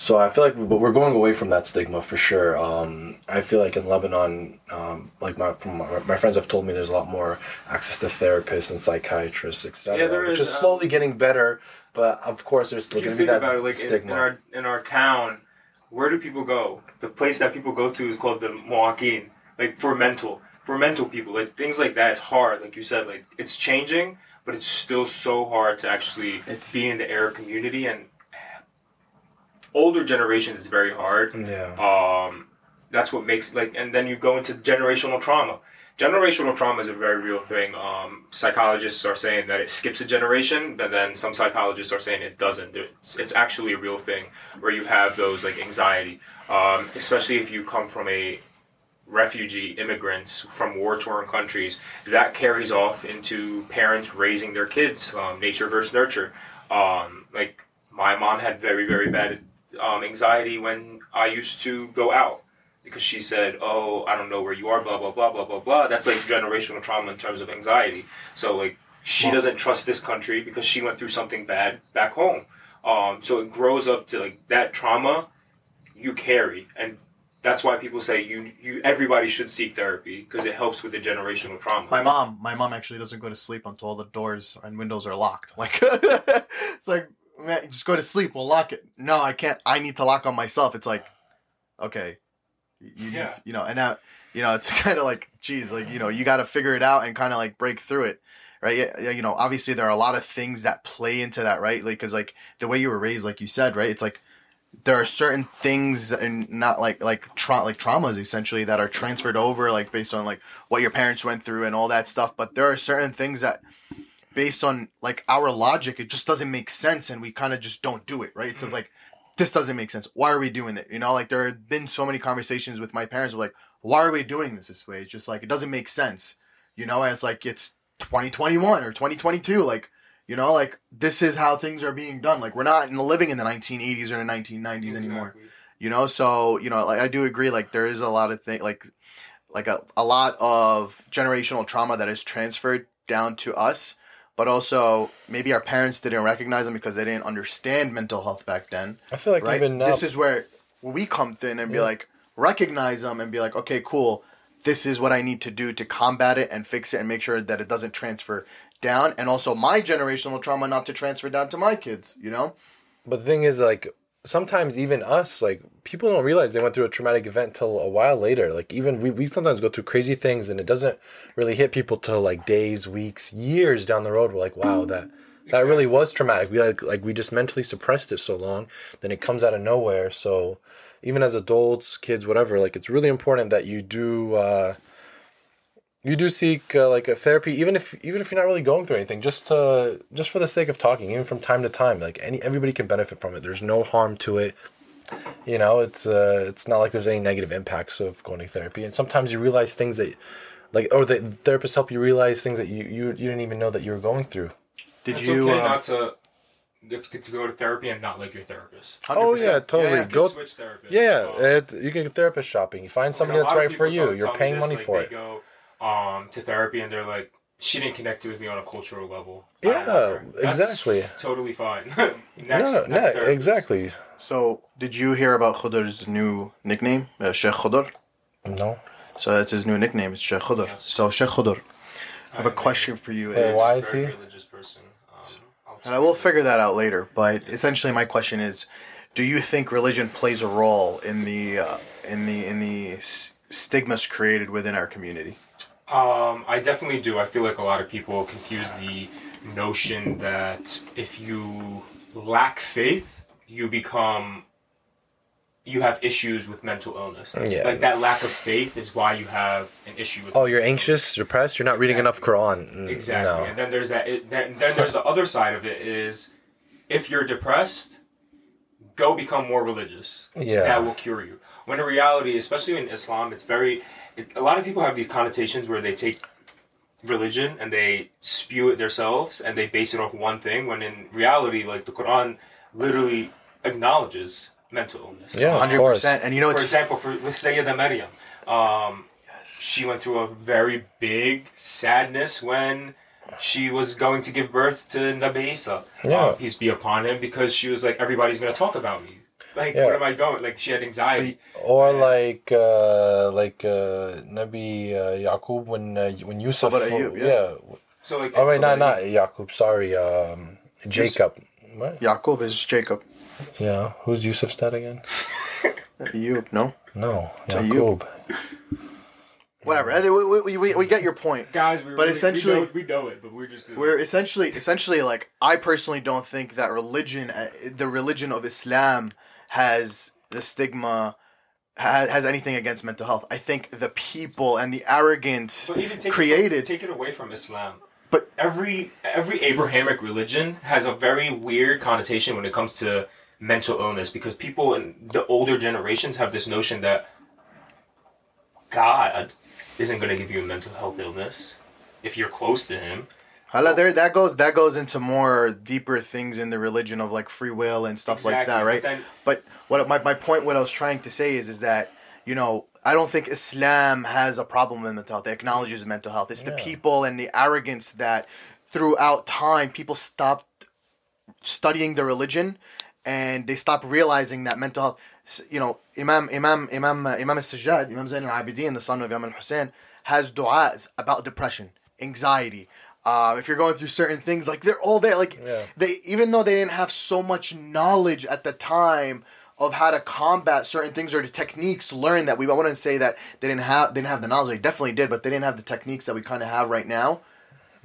So I feel like, but we're going away from that stigma for sure. Um, I feel like in Lebanon, um, like my from my, my friends have told me, there's a lot more access to therapists and psychiatrists, etc. Yeah, there which is, is um, slowly getting better. But of course, there's still going to be that it, like in, stigma. in our in our town, where do people go? The place that people go to is called the Moakin, like for mental for mental people, like things like that. It's hard, like you said, like it's changing, but it's still so hard to actually It's- be in the Arab community and older generations is very hard. yeah, Um, that's what makes like, and then you go into generational trauma. Generational trauma is a very real thing. Um, psychologists are saying that it skips a generation, but then some psychologists are saying it doesn't. It's, it's actually a real thing where you have those like anxiety, um, especially if you come from a refugee immigrants from war torn countries. That carries off into parents raising their kids, um, nature versus nurture. Um, like my mom had very very bad um, anxiety when I used to go out because she said, "Oh, I don't know where you are," blah blah blah blah blah blah. That's like generational trauma in terms of anxiety. So like she doesn't trust this country because she went through something bad back home. Um, so it grows up to like that trauma you carry, and that's why people say you you everybody should seek therapy because it helps with the generational trauma. My mom, my mom actually doesn't go to sleep until all the doors and windows are locked. Like [laughs] it's like just go to sleep. We'll lock it. No, I can't. I need to lock on myself. It's like, okay, you Yeah. need, to, you know, and now, you know, it's [laughs] kind of like, geez, like you know, you got to figure it out and kind of like break through it, right? Yeah, yeah, you know, obviously there are a lot of things that play into that, right? Like, cause like the way you were raised, like you said, right? It's like there are certain things and not like like tra- like traumas essentially that are transferred over like based on like what your parents went through and all that stuff but there are certain things that based on like our logic it just doesn't make sense and we kind of just don't do it right? It's mm. like this doesn't make sense. Why are we doing it? You know like there have been so many conversations with my parents like why are we doing this this way? It's just like it doesn't make sense. You know as like it's 2021 or 2022 like you know like this is how things are being done. Like we're not in- living in the 1980s or the 1990s anymore. You know so you know like i do agree like there is a lot of thing like like a, a lot of generational trauma that is transferred down to us but also maybe our parents didn't recognize them because they didn't understand mental health back then I feel like right? even now, this is where we come in and be like recognize them and be like okay cool. This is what i need to do to combat it and fix it and make sure that it doesn't transfer down. And also my generational trauma not to transfer down to my kids you know? But the thing is, like, sometimes even us, like, people don't realize they went through a traumatic event till a while later. Like, even we, we sometimes go through crazy things and it doesn't really hit people till like days, weeks, years down the road. We're like, wow, that that really was traumatic. We like like we just mentally suppressed it so long, then it comes out of nowhere. So even as adults, kids, whatever, like it's really important that you do uh you do seek uh, like a therapy even if even if you're not really going through anything just to just for the sake of talking even from time to time like any everybody can benefit from it there's no harm to it you know it's uh it's not like there's any negative impacts of going to therapy and sometimes you realize things that like or the therapists help you realize things that you you, you didn't even know that you were going through did It's you okay uh, not to, if to to go to therapy and not like your therapist. 100%. Oh, yeah, totally. yeah. You Go- can switch therapists. yeah Um, it, you can go therapist shopping you find somebody that's right for you you're paying this, money like, for they it Go, um, to therapy and they're like, she didn't connect with me on a cultural level. Yeah, don't like her." That's exactly. Totally fine. [laughs] next, no, next no, exactly So, did you hear about Khudr's new nickname, uh, Sheikh Khudr? no So that's his new nickname. It's Sheikh Khudr. Yes. So Sheikh Khudr, I have a question for you. Is- why is he? religious person. Um, I'll and I will figure that out later. But essentially, my question is: Do you think religion plays a role in the uh, in the in the s- stigmas created within our community? Um, I definitely do. I feel like a lot of people confuse the notion that if you lack faith, you become you have issues with mental illness. Yeah. Like that lack of faith is why you have an issue with oh you're anxious depressed you're not reading enough quran Mm, Exactly. no And then there's that. It, then, then there's the other side of it is, if you're depressed, go become more religious. Yeah. That will cure you. When in reality, especially in Islam, it's very. It, a lot of people have these connotations where they take religion and they spew it themselves and they base it off one thing. When in reality, like the Quran, literally acknowledges mental illness. Yeah. Of Hundred course. percent. And you know, For example, for, with Sayyida Maryam, um, she went through a very big sadness when she was going to give birth to Nabi Isa. Yeah. Uh, peace be upon him, because she was like, everybody's going to talk about me. Like, Yeah. where am I going? Like, she had anxiety. or like uh like uh nabi uh, yaqub when uh, when yusuf About Ayyub, yeah. yeah So, like, oh wait not not yaqub sorry um jacob what Yaqub is Jacob. yeah who's yusuf's dad again [laughs] You no, no Ayyub. yaqub whatever. We, we, we, we get your point. Guys, we But really, essentially- we know, we know it, but we're just We're essentially, essentially, like I personally don't think that religion, uh, the religion of Islam, has the stigma, has, anything against mental health. I think the people and the arrogance take created. It, take it away from Islam. But- every every Abrahamic religion has a very weird connotation when it comes to mental illness because people in the older generations have this notion that God isn't going to give you a mental health illness if you're close to Him. Hala, there that goes that goes into more deeper things in the religion of like free will and stuff like Exactly, that, but right? then- But what my, my point, what I was trying to say is, is that you know I don't think Islam has a problem with mental health. It acknowledges mental health. It's the people and the arrogance that throughout time people stopped studying the religion and they stopped realizing that mental health. You know, Imam Imam Imam uh, Imam Al-Sajjad, Imam Zain al-Abidin, the son of Imam al-Hussein, has du'as about depression, anxiety. Uh, if you're going through certain things, like they're all there. Like Yeah. they, even though they didn't have so much knowledge at the time of how to combat certain things or the techniques learned that we. I wouldn't say that they didn't have they didn't have the knowledge. They definitely did, but they didn't have the techniques that we kind of have right now.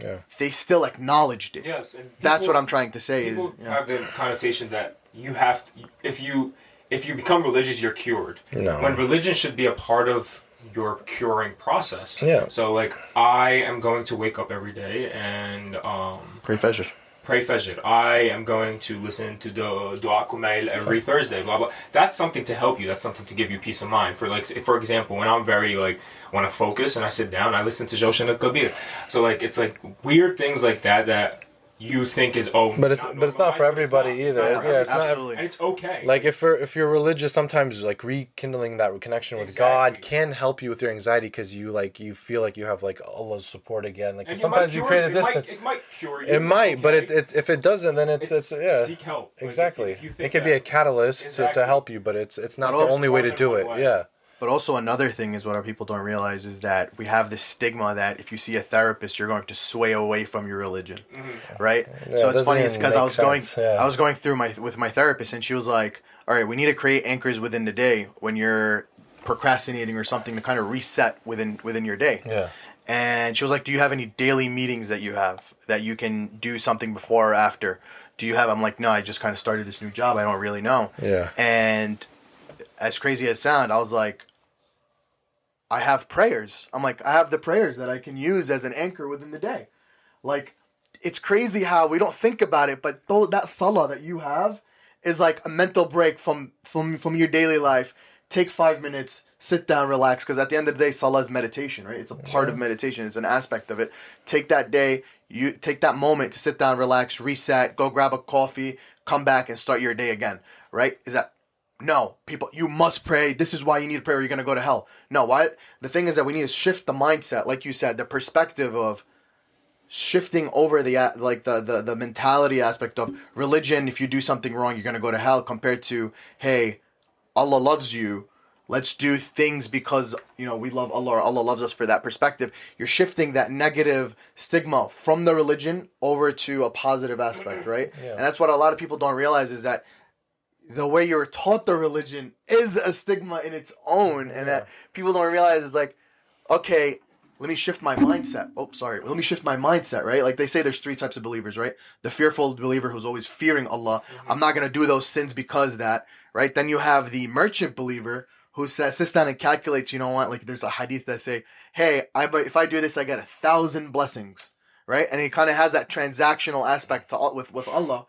Yeah. They still acknowledged it. Yes, and That's what I'm trying to say. Is People yeah. have the connotation that you have if you if you become religious, you're cured. No. When religion should be a part of your curing process. Yeah. So like I am going to wake up every day and um, Pray Fajr. pray Fajr. I am going to listen to the Dua Kumail every Thursday. Blah blah. That's something to help you. That's something to give you peace of mind. For like, for example, when I'm very like want to focus and I sit down, I listen to Joshan al Kabir. So like, it's like weird things like that that you think is oh, But it's but it's not for everybody it's either. not. It's not Yeah, it's not. absolutely. and it's okay. Like if you're if you're religious, sometimes like rekindling that connection with God can help you with your anxiety because you like you feel like you have like Allah's support again. Like And sometimes you create it. a It might- distance. It might cure you. It might, but it, it if it doesn't, then it's it's, yeah seek help. Like, if you- exactly. if you it think could be a catalyst to, Exactly. to help you, but it's it's not But the only way to do it. way. Yeah. But also another thing is what our people don't realize is that we have this stigma that if you see a therapist, you're going to sway away from your religion, Mm-hmm. right? Yeah, so it's funny. It's because I make was going, yeah. I was going through my with my therapist, and she was like, "All right, we need to create anchors within the day when you're procrastinating or something to kind of reset within within your day." Yeah. And she was like, "Do you have any daily meetings that you have that you can do something before or after? Do you have?" I'm like, "No, I just kind of started this new job. I don't really know." Yeah. And as crazy as sound, I was like, I have prayers. I'm like, I have the prayers that I can use as an anchor within the day. Like, it's crazy how we don't think about it, but though that salah that you have is like a mental break from from from your daily life. Take five minutes, sit down, relax. Because at the end of the day, salah is meditation, right? It's a part of meditation. It's an aspect of it. Take that day, you take that moment to sit down, relax, reset, go grab a coffee, come back and start your day again. Right? Is that no, people, you must pray. This is why you need to pray or you're going to go to hell. No, why? The thing is that we need to shift the mindset, like you said, the perspective of shifting over the like the, the the mentality aspect of religion if you do something wrong you're going to go to hell compared to hey Allah loves you let's do things because you know we love Allah or Allah loves us for that perspective you're shifting that negative stigma from the religion over to a positive aspect right Yeah. and that's what a lot of people don't realize is that the way you're taught the religion is a stigma in its own and that people don't realize is like okay let me shift my mindset. Oh sorry. Let me shift my mindset right? Like they say there's three types of believers right? The fearful believer who's always fearing allah. Mm-hmm. I'm not going to do those sins because that right? Then you have the merchant believer who says sits down and calculates you know what? Like there's a hadith that say hey I, if i do this i get a thousand blessings right? And he kind of has that transactional aspect to with with allah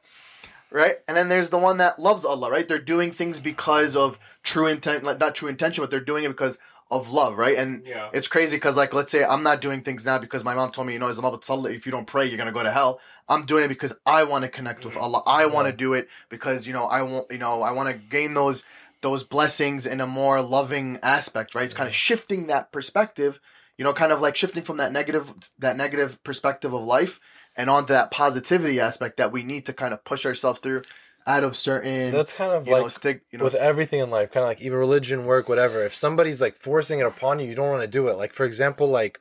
right? And then there's the one that loves Allah, right? They're doing things because of true intent, not true intention, but they're doing it because of love, right? And Yeah. it's crazy because, like, let's say I'm not doing things now because my mom told me, you know, if you don't pray, you're gonna go to hell. I'm doing it because I want to connect with mm-hmm. Allah. I want to do it because you know I want, you know, I want to gain those those blessings in a more loving aspect, right? It's kind of mm-hmm. shifting that perspective, you know, kind of like shifting from that negative that negative perspective of life and onto that positivity aspect that we need to kind of push ourselves through out of certain That's kind of you know like stick you know with everything in life, kind of like even religion, work, whatever. If somebody's like forcing it upon you, you don't want to do it. Like for example, like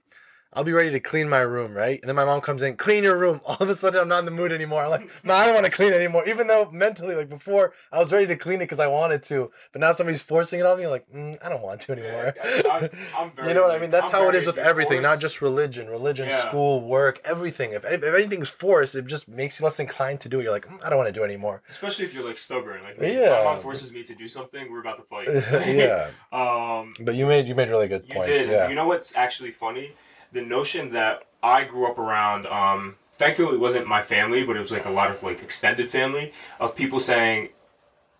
I'll be ready to clean my room, right? And then my mom comes in, clean your room. [laughs] All of a sudden, I'm not in the mood anymore. I'm like, no, I don't want to clean anymore. Even though mentally, like before, I was ready to clean it because I wanted to, but now somebody's forcing it on me. Like, mm, I don't want to anymore. Yeah, I'm- [laughs] I'm very you know what I mean? That's I'm how it is with everything, not just religion. Religion, Yeah. school, work, everything. If, if anything's forced, it just makes you less inclined to do it. You're like, mm, I don't want to do it anymore. Especially if you're like stubborn. Like Yeah. my mom forces me to do something, we're about to fight. [laughs] yeah, um, but you made you made really good you points. did. Yeah. You know what's actually funny? The notion that I grew up around. Um, thankfully, it wasn't my family, but it was like a lot of like extended family of people saying,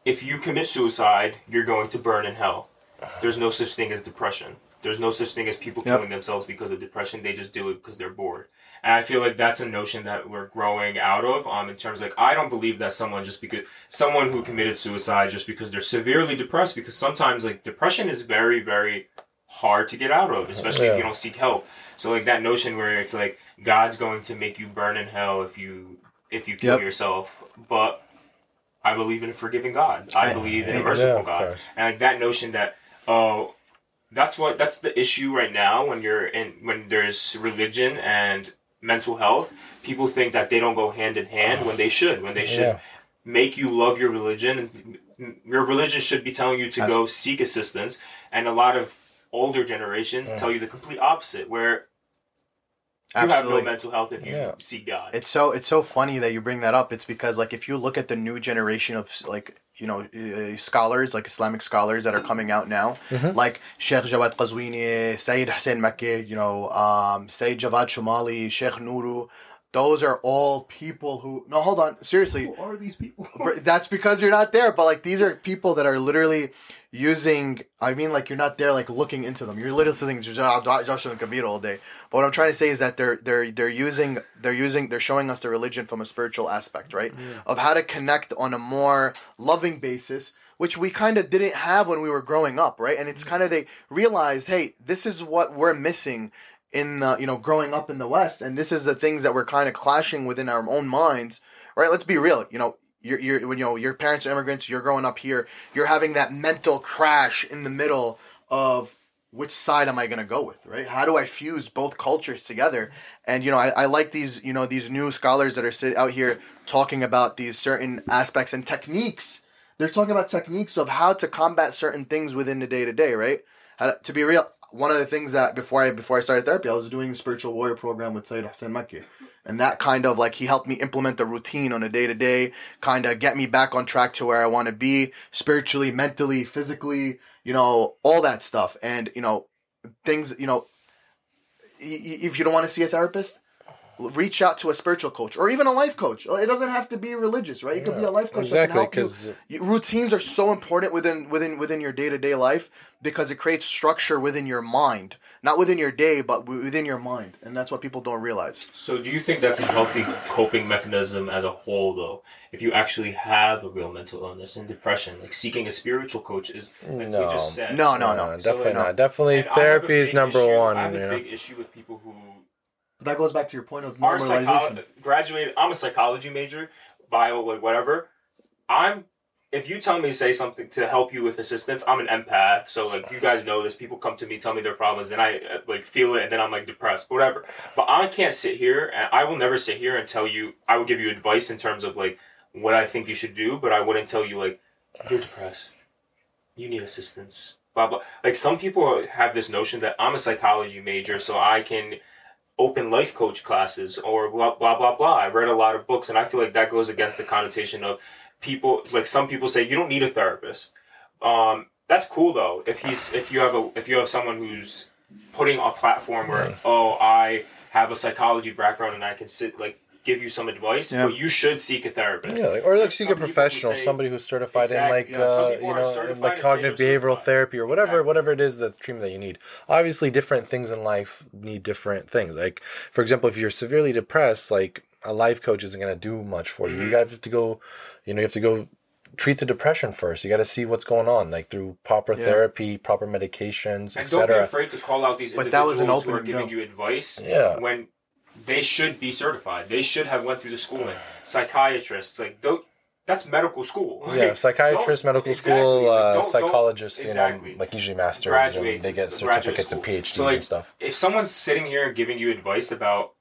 if you commit suicide, you're going to burn in hell. There's no such thing as depression. There's no such thing as people Yep. killing themselves because of depression. They just do it because they're bored. And I feel like that's a notion that we're growing out of. Um, in terms of, like I don't believe that someone just because someone who committed suicide just because they're severely depressed because sometimes like depression is very very hard to get out of, especially if you don't seek help. So like that notion where it's like God's going to make you burn in hell if you if you kill Yep. yourself, but I believe in a forgiving God. I I- believe in a merciful of God, and like that notion that oh, that's what that's the issue right now when you're in when there's religion and mental health. People think that they don't go hand in hand when they should. When they should Yeah. make you love your religion. Your religion should be telling you to I- go seek assistance, and a lot of older generations tell you the complete opposite, where you have no mental health if you Yeah. seek God. It's so it's so funny that you bring that up. It's because like if you look at the new generation of like you know uh, scholars like Islamic scholars that are coming out now, like Sheikh Jawad Qazwini, Sayyid Hussein Makki, you know, um, Sayyid Javad Shumali, Sheikh Nuru. Those are all people who no hold on seriously. Who are these people? [laughs] That's because you're not there but like these are people that are literally using i mean like you're not there like looking into them. You're literally listening to ah, ah, Joshan al Kabir all day. But what i'm trying to say is that they're they're they're using they're using they're showing us the religion from a spiritual aspect right? Of how to connect on a more loving basis which we kind of didn't have when we were growing up right? And it's kind of they realized hey this is what we're missing in the you know growing up in the west and this is the things that we're kind of clashing within our own minds right? Let's be real you know you're, you're when you know your parents are immigrants you're growing up here you're having that mental crash in the middle of which side am i going to go with right? How do i fuse both cultures together? And you know I, I like these you know these new scholars that are sit out here talking about these certain aspects and techniques. They're talking about techniques of how to combat certain things within the day to day right How- to be real one of the things that before i before i started therapy i was doing a spiritual warrior program with Sayyid Hussein Makki. And that kind of like he helped me implement the routine on a day to day kind of get me back on track to where i want to be spiritually mentally physically you know all that stuff. And you know things you know if you don't want to see a therapist reach out to a spiritual coach or even a life coach it doesn't have to be religious right it could be a life coach that can Exactly, help you- routines are so important within within within your day-to-day life because it creates structure within your mind not within your day but within your mind and that's what people don't realize So, do you think that's a healthy coping mechanism as a whole, though? If you actually have a real mental illness and depression, like seeking a spiritual coach is, like we No. just said. no no no definitely no. not. Definitely, And I have a therapy is number issue- one. I have You a know, big issue with people who that goes back to your point of normalization psychology graduated. I'm a psychology major, bio, like whatever. I'm. If you tell me to say something to help you with assistance, I'm an empath. So like you guys know this. People come to me, tell me their problems, and I uh, like feel it, and then I'm like depressed, whatever. But I can't sit here, and I will never sit here and tell you. I will give you advice in terms of like what I think you should do, but I wouldn't tell you like you're depressed, you need assistance, blah blah. Like some people have this notion that I'm a psychology major, so I can open life coach classes or blah blah blah blah. I read a lot of books, and I feel like that goes against the connotation of people. Like some people say, you don't need a therapist. Um, that's cool though. If he's if you have a if you have someone who's putting a platform where oh I have a psychology background and I can sit like give you some advice, Yeah. but you should seek a therapist. yeah, like, or like seek some a professional, say- somebody who's certified Exactly, in like yeah. Uh, you know, in like cognitive behavioral certified. therapy or whatever, Exactly. whatever it is the treatment that you need. Obviously, different things in life need different things. Like, for example, if you're severely depressed, like a life coach isn't going to do much for you. You Mm-hmm. have to go, you know, you have to go treat the depression first. You got to see what's going on, like through proper Yeah. therapy, proper medications, And don't be etc. afraid to call out these But individuals that was an who are giving no. you advice Yeah. when they should be certified. They should have went through the schooling. Psychiatrists, like that's medical school. Yeah, psychiatrist, medical exactly, school, uh, psychologists, exactly. you know, like usually masters, Graduates and they get certificates and. PhDs So, like, and stuff. if someone's sitting here giving you advice about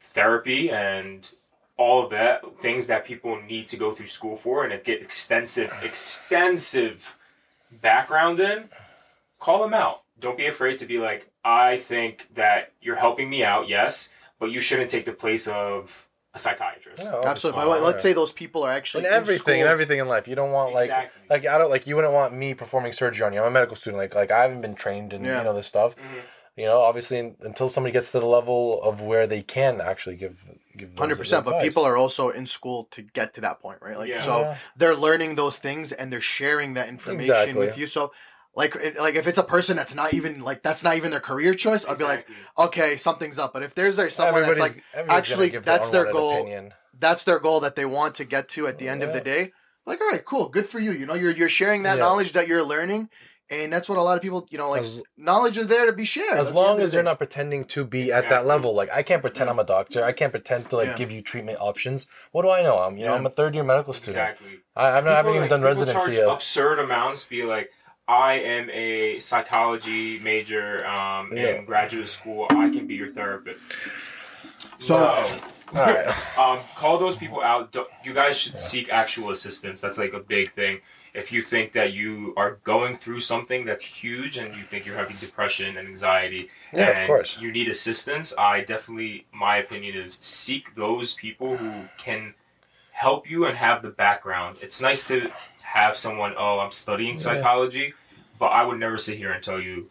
therapy and all of that things that people need to go through school for and get extensive extensive background in call them out don't be afraid to be like i think that you're helping me out yes but you shouldn't take the place of a psychiatrist Yeah, absolutely but let's say those people are actually in everything and everything in life. You don't want like Exactly. like I don't like you wouldn't want me performing surgery on you. I'm a medical student. Like like I haven't been trained in Yeah. you know this stuff. Mm-hmm. You know, obviously until somebody gets to the level of where they can actually give give Hundred percent, but people are also in school to get to that point, right? Like, Yeah. so Yeah. they're learning those things and they're sharing that information Exactly. with you. So, like like if it's a person that's not even like that's not even their career choice, I'll be like, okay, something's up. But if there's there someone that's like actually that's their unwanted goal, opinion. that's their goal that they want to get to at the end of the day. Like, all right, cool, good for you. You know, you're you're sharing that Yeah. knowledge that you're learning, and that's what a lot of people, you know, like As- knowledge is there to be shared. As long end as the they're day. not pretending to be at that level, like I can't pretend I'm a doctor. I can't pretend to like Yeah. give you treatment options. What do I know? I'm you know I'm a third year medical student. Exactly. I, I've not, I haven't People, even done residency charge yet. absurd amounts. Be like, I am a psychology major um, Yeah. in graduate school. I can be your therapist. So- No. All right. um, call those people out. Don't- You guys should seek actual assistance. That's like a big thing. If you think that you are going through something that's huge and you think you're having depression and anxiety, Yeah, of course. you need assistance, I definitely, my opinion is seek those people who can help you and have the background. It's nice to have someone, oh, I'm studying psychology, but I would never sit here and tell you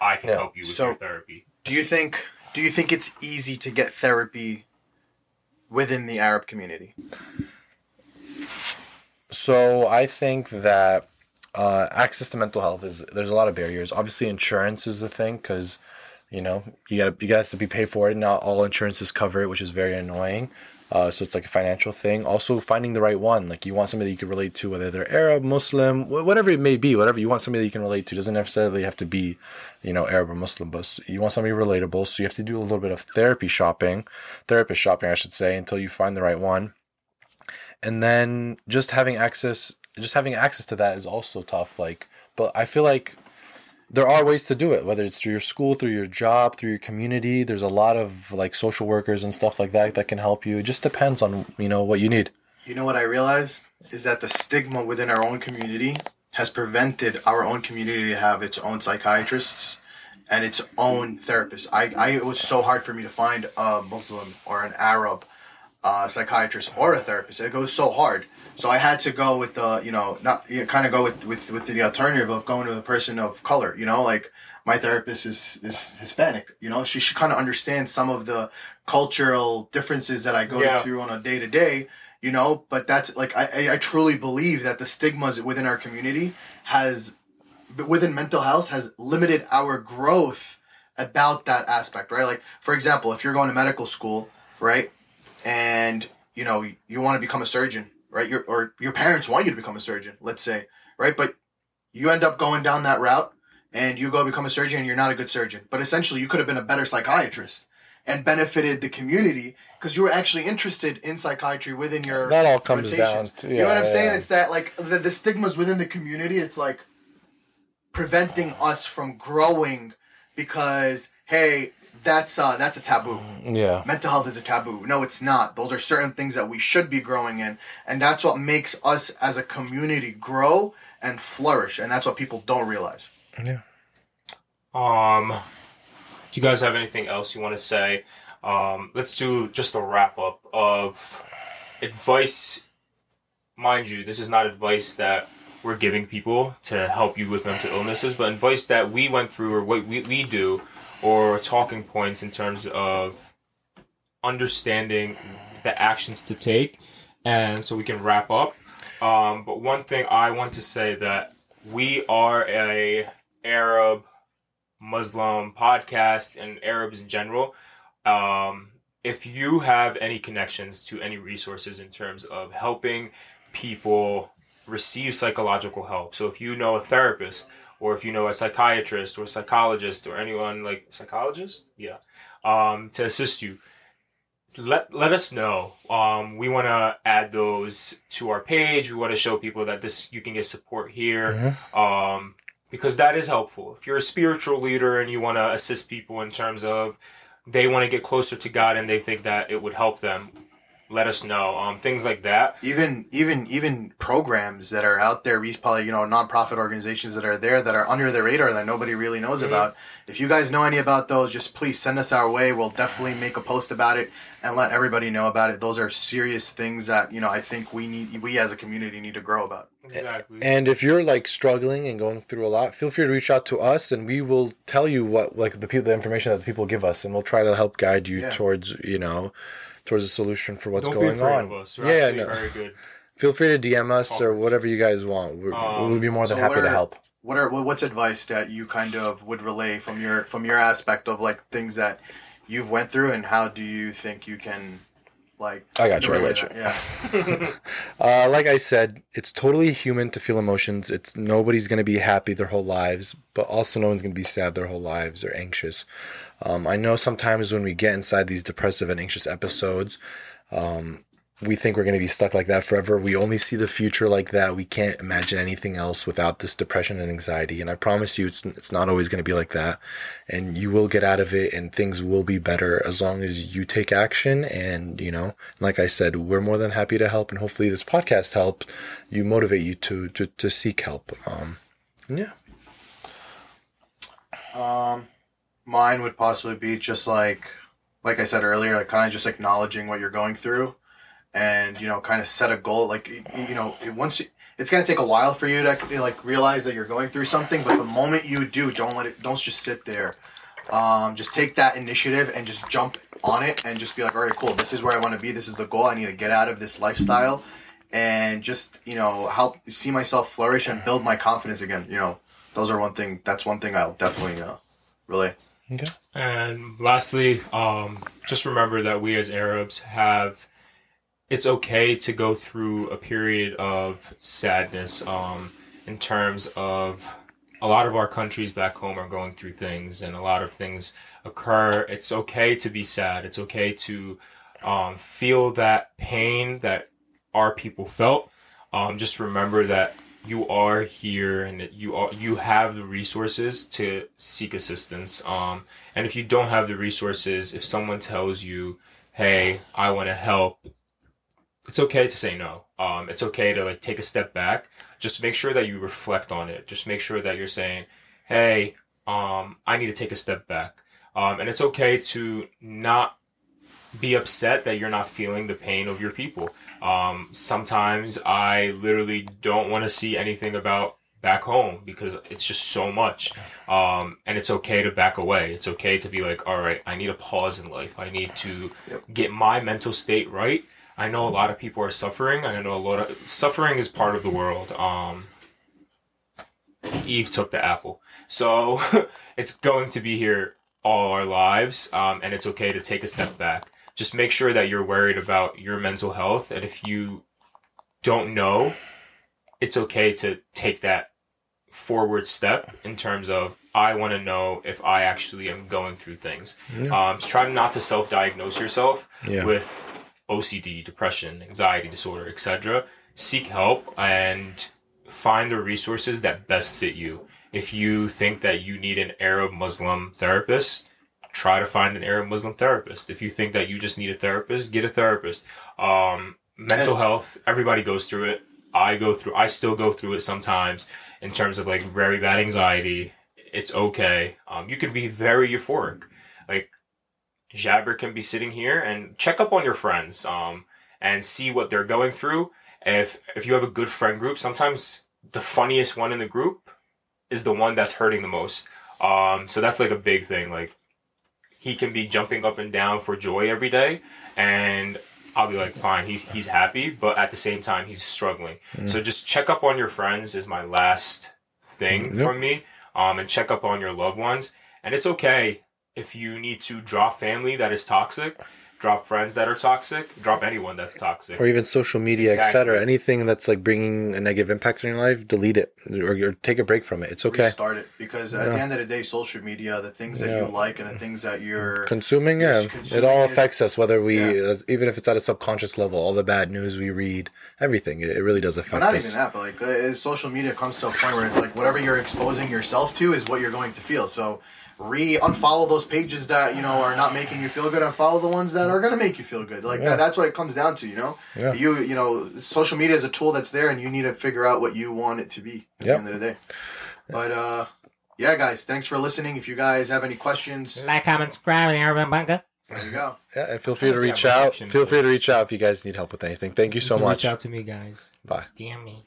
I can Yeah. help you with So- your therapy. Do you think do you think it's easy to get therapy within the Arab community? So I think that uh, access to mental health is there's a lot of barriers. Obviously, insurance is the thing because you know you got you got to be paid for it. Not all insurances cover it, which is very annoying. Uh, so it's like a financial thing. Also, finding the right one. Like you want somebody you can relate to, whether they're Arab, Muslim, wh- whatever it may be. Whatever you want somebody you can relate to doesn't necessarily have to be, you know, Arab or Muslim. But you want somebody relatable. So you have to do a little bit of therapy shopping, therapist shopping, I should say, until you find the right one and then just having access just having access to that is also tough like but i feel like there are ways to do it whether it's through your school through your job through your community there's a lot of like social workers and stuff like that that can help you it just depends on you know what you need You know what I realized is that the stigma within our own community has prevented our own community to have its own psychiatrists and its own therapists. I, I it was so hard for me to find a Muslim or an Arab uh, psychiatrist or a therapist. It goes so hard. So I had to go with the you know not you know, kind of go with with with the alternative of going to a person of color. You know, like my therapist is is Hispanic. You know, she should kind of understand some of the cultural differences that I go Yeah. through on a day to day. You know, but that's like I I- I truly believe that the stigmas within our community has within mental health has limited our growth about that aspect, right? Like, for example, if you're going to medical school, right, and you know you want to become a surgeon, right? Your or your parents want you to become a surgeon, let's say, right? But you end up going down that route, and you go become a surgeon, and you're not a good surgeon. But essentially, you could have been a better psychiatrist and benefited the community because you were actually interested in psychiatry within your That all comes down to- you know what I'm saying? yeah. It's that like the, the stigmas within the community. It's like preventing us from growing because hey that's uh that's a taboo. Yeah. Mental health is a taboo. No it's not. Those are certain things that we should be growing in and that's what makes us as a community grow and flourish and that's what people don't realize. Yeah. Um, do you guys have anything else you want to say? Um, let's do just a wrap up of advice. Mind you, this is not advice that we're giving people to help you with mental illnesses, but advice that we went through or what we, we do, or talking points in terms of understanding the actions to take. And so we can wrap up. Um, but one thing I want to say that we are a Arab Muslim podcast and Arabs in general. Um, if you have any connections to any resources in terms of helping people receive psychological help, so if you know a therapist or if you know a psychiatrist or psychologist or anyone like psychologist, yeah, um, to assist you, let let us know. Um, we want to add those to our page. We want to show people that this you can get support here um, because that is helpful. If you're a spiritual leader and you want to assist people in terms of they want to get closer to God and they think that it would help them, let us know. Um, things like that. even even even programs that are out there we probably you know nonprofit organizations that are there that are under the radar that nobody really knows about if you guys know any about those just please send us our way we'll definitely make a post about it and let everybody know about it those are serious things that you know i think we need we as a community need to grow about Exactly. And if you're like struggling and going through a lot, feel free to reach out to us, and we will tell you what like the people, the information that the people give us, and we'll try to help guide you Yeah. towards you know, towards a solution for what's Don't going afraid on. of us. We're Yeah, no. very good. [laughs] Feel free to DM us or whatever you guys want. We're, Um, we'll be more than so happy to help. what are what's advice that you kind of would relay from your from your aspect of like things that you've went through and how do you think you can like I got you, I relay got that? yeah [laughs] Uh, like I said, it's totally human to feel emotions. It's nobody's going to be happy their whole lives, but also no one's going to be sad their whole lives or anxious. Um, I know sometimes when we get inside these depressive and anxious episodes, um, we think we're going to be stuck like that forever. We only see the future like that. We can't imagine anything else without this depression and anxiety. And I promise you, it's it's not always going to be like that. And you will get out of it, and things will be better as long as you take action. And you know, like I said, we're more than happy to help. And hopefully, this podcast helps you motivate you to to, to seek help. Um, yeah. Um, mine would possibly be just like, like I said earlier, like kind of just acknowledging what you're going through, and you know, kind of set a goal. Like you know, once you, it's gonna take a while for you to like realize that you're going through something, but the moment you do, don't let it. Don't just sit there. Um, just take that initiative and just jump on it and just be like, all right, cool. This is where I want to be. This is the goal. I need to get out of this lifestyle, and just you know help see myself flourish and build my confidence again. You know, those are one thing. That's one thing I'll definitely uh. Okay. And lastly, um, just remember that we as Arabs have. It's okay to go through a period of sadness. Um, in terms of a lot of our countries back home are going through things, and a lot of things occur. It's okay to be sad. It's okay to um, feel that pain that our people felt. Um, just remember that you are here and you are you have the resources to seek assistance. Um, and if you don't have the resources, if someone tells you, "Hey, I want to help," it's okay to say no. Um, it's okay to like take a step back. Just make sure that you reflect on it. Just make sure that you're saying, "Hey, um, I need to take a step back." Um, and it's okay to not be upset that you're not feeling the pain of your people. Um, sometimes I literally don't want to see anything about back home because it's just so much. Um, and it's okay to back away. It's okay to be like, all right, I need a pause in life. I need to get my mental state right. I know a lot of people are suffering. I know a lot of suffering is part of the world. Um, Eve took the apple. So [laughs] it's going to be here all our lives. Um, and it's okay to take a step back just make sure that you're worried about your mental health and if you don't know it's okay to take that forward step in terms of i want to know if i actually am going through things. Um, so try not to self-diagnose yourself Yeah. with ocd depression anxiety disorder etc seek help and find the resources that best fit you. If you think that you need an arab muslim therapist try to find an Arab Muslim therapist. If you think that you just need a therapist, get a therapist. Um, mental And- health, everybody goes through it. I go through, I still go through it sometimes in terms of like very bad anxiety. It's okay. Um, you can be very euphoric. Like Jabber can be sitting here and check up on your friends um, and see what they're going through. If if you have a good friend group, sometimes the funniest one in the group is the one that's hurting the most. Um, so that's like a big thing. Like he can be jumping up and down for joy every day, and I'll be like, fine, he, he's happy, but at the same time, he's struggling. So just check up on your friends is my last thing Yep. from me, um, and check up on your loved ones. And it's okay if you need to drop family that is toxic, drop friends that are toxic, drop anyone that's toxic. or even social media, Exactly. etc. Anything that's like bringing a negative impact in your life, delete it or, or take a break from it. It's okay. Restart it because at Yeah. the end of the day, social media, the things that Yeah. you like and the things that you're Consuming, yeah, Yes, it consuming all it. affects us. Whether we, Yeah. uh, even if it's at a subconscious level, all the bad news we read, everything, it, it really does But affect not us. even that, but like uh, social media comes to a point where it's like whatever you're exposing yourself to is what you're going to feel. So re unfollow those pages that you know are not making you feel good, and follow the ones that are going to make you feel good. Like Yeah. that, that's what it comes down to. You know, Yeah. you you know, social media is a tool that's there, and you need to figure out what you want it to be at Yep. the end of the day. But uh, yeah, guys, thanks for listening. If you guys have any questions, Like, comment, subscribe, and everyone bunker. there you go. Yeah, and feel free to reach out. Feel free to reach out if you guys need help with anything. Thank you so can much. Reach out to me, guys. Bye. DM me.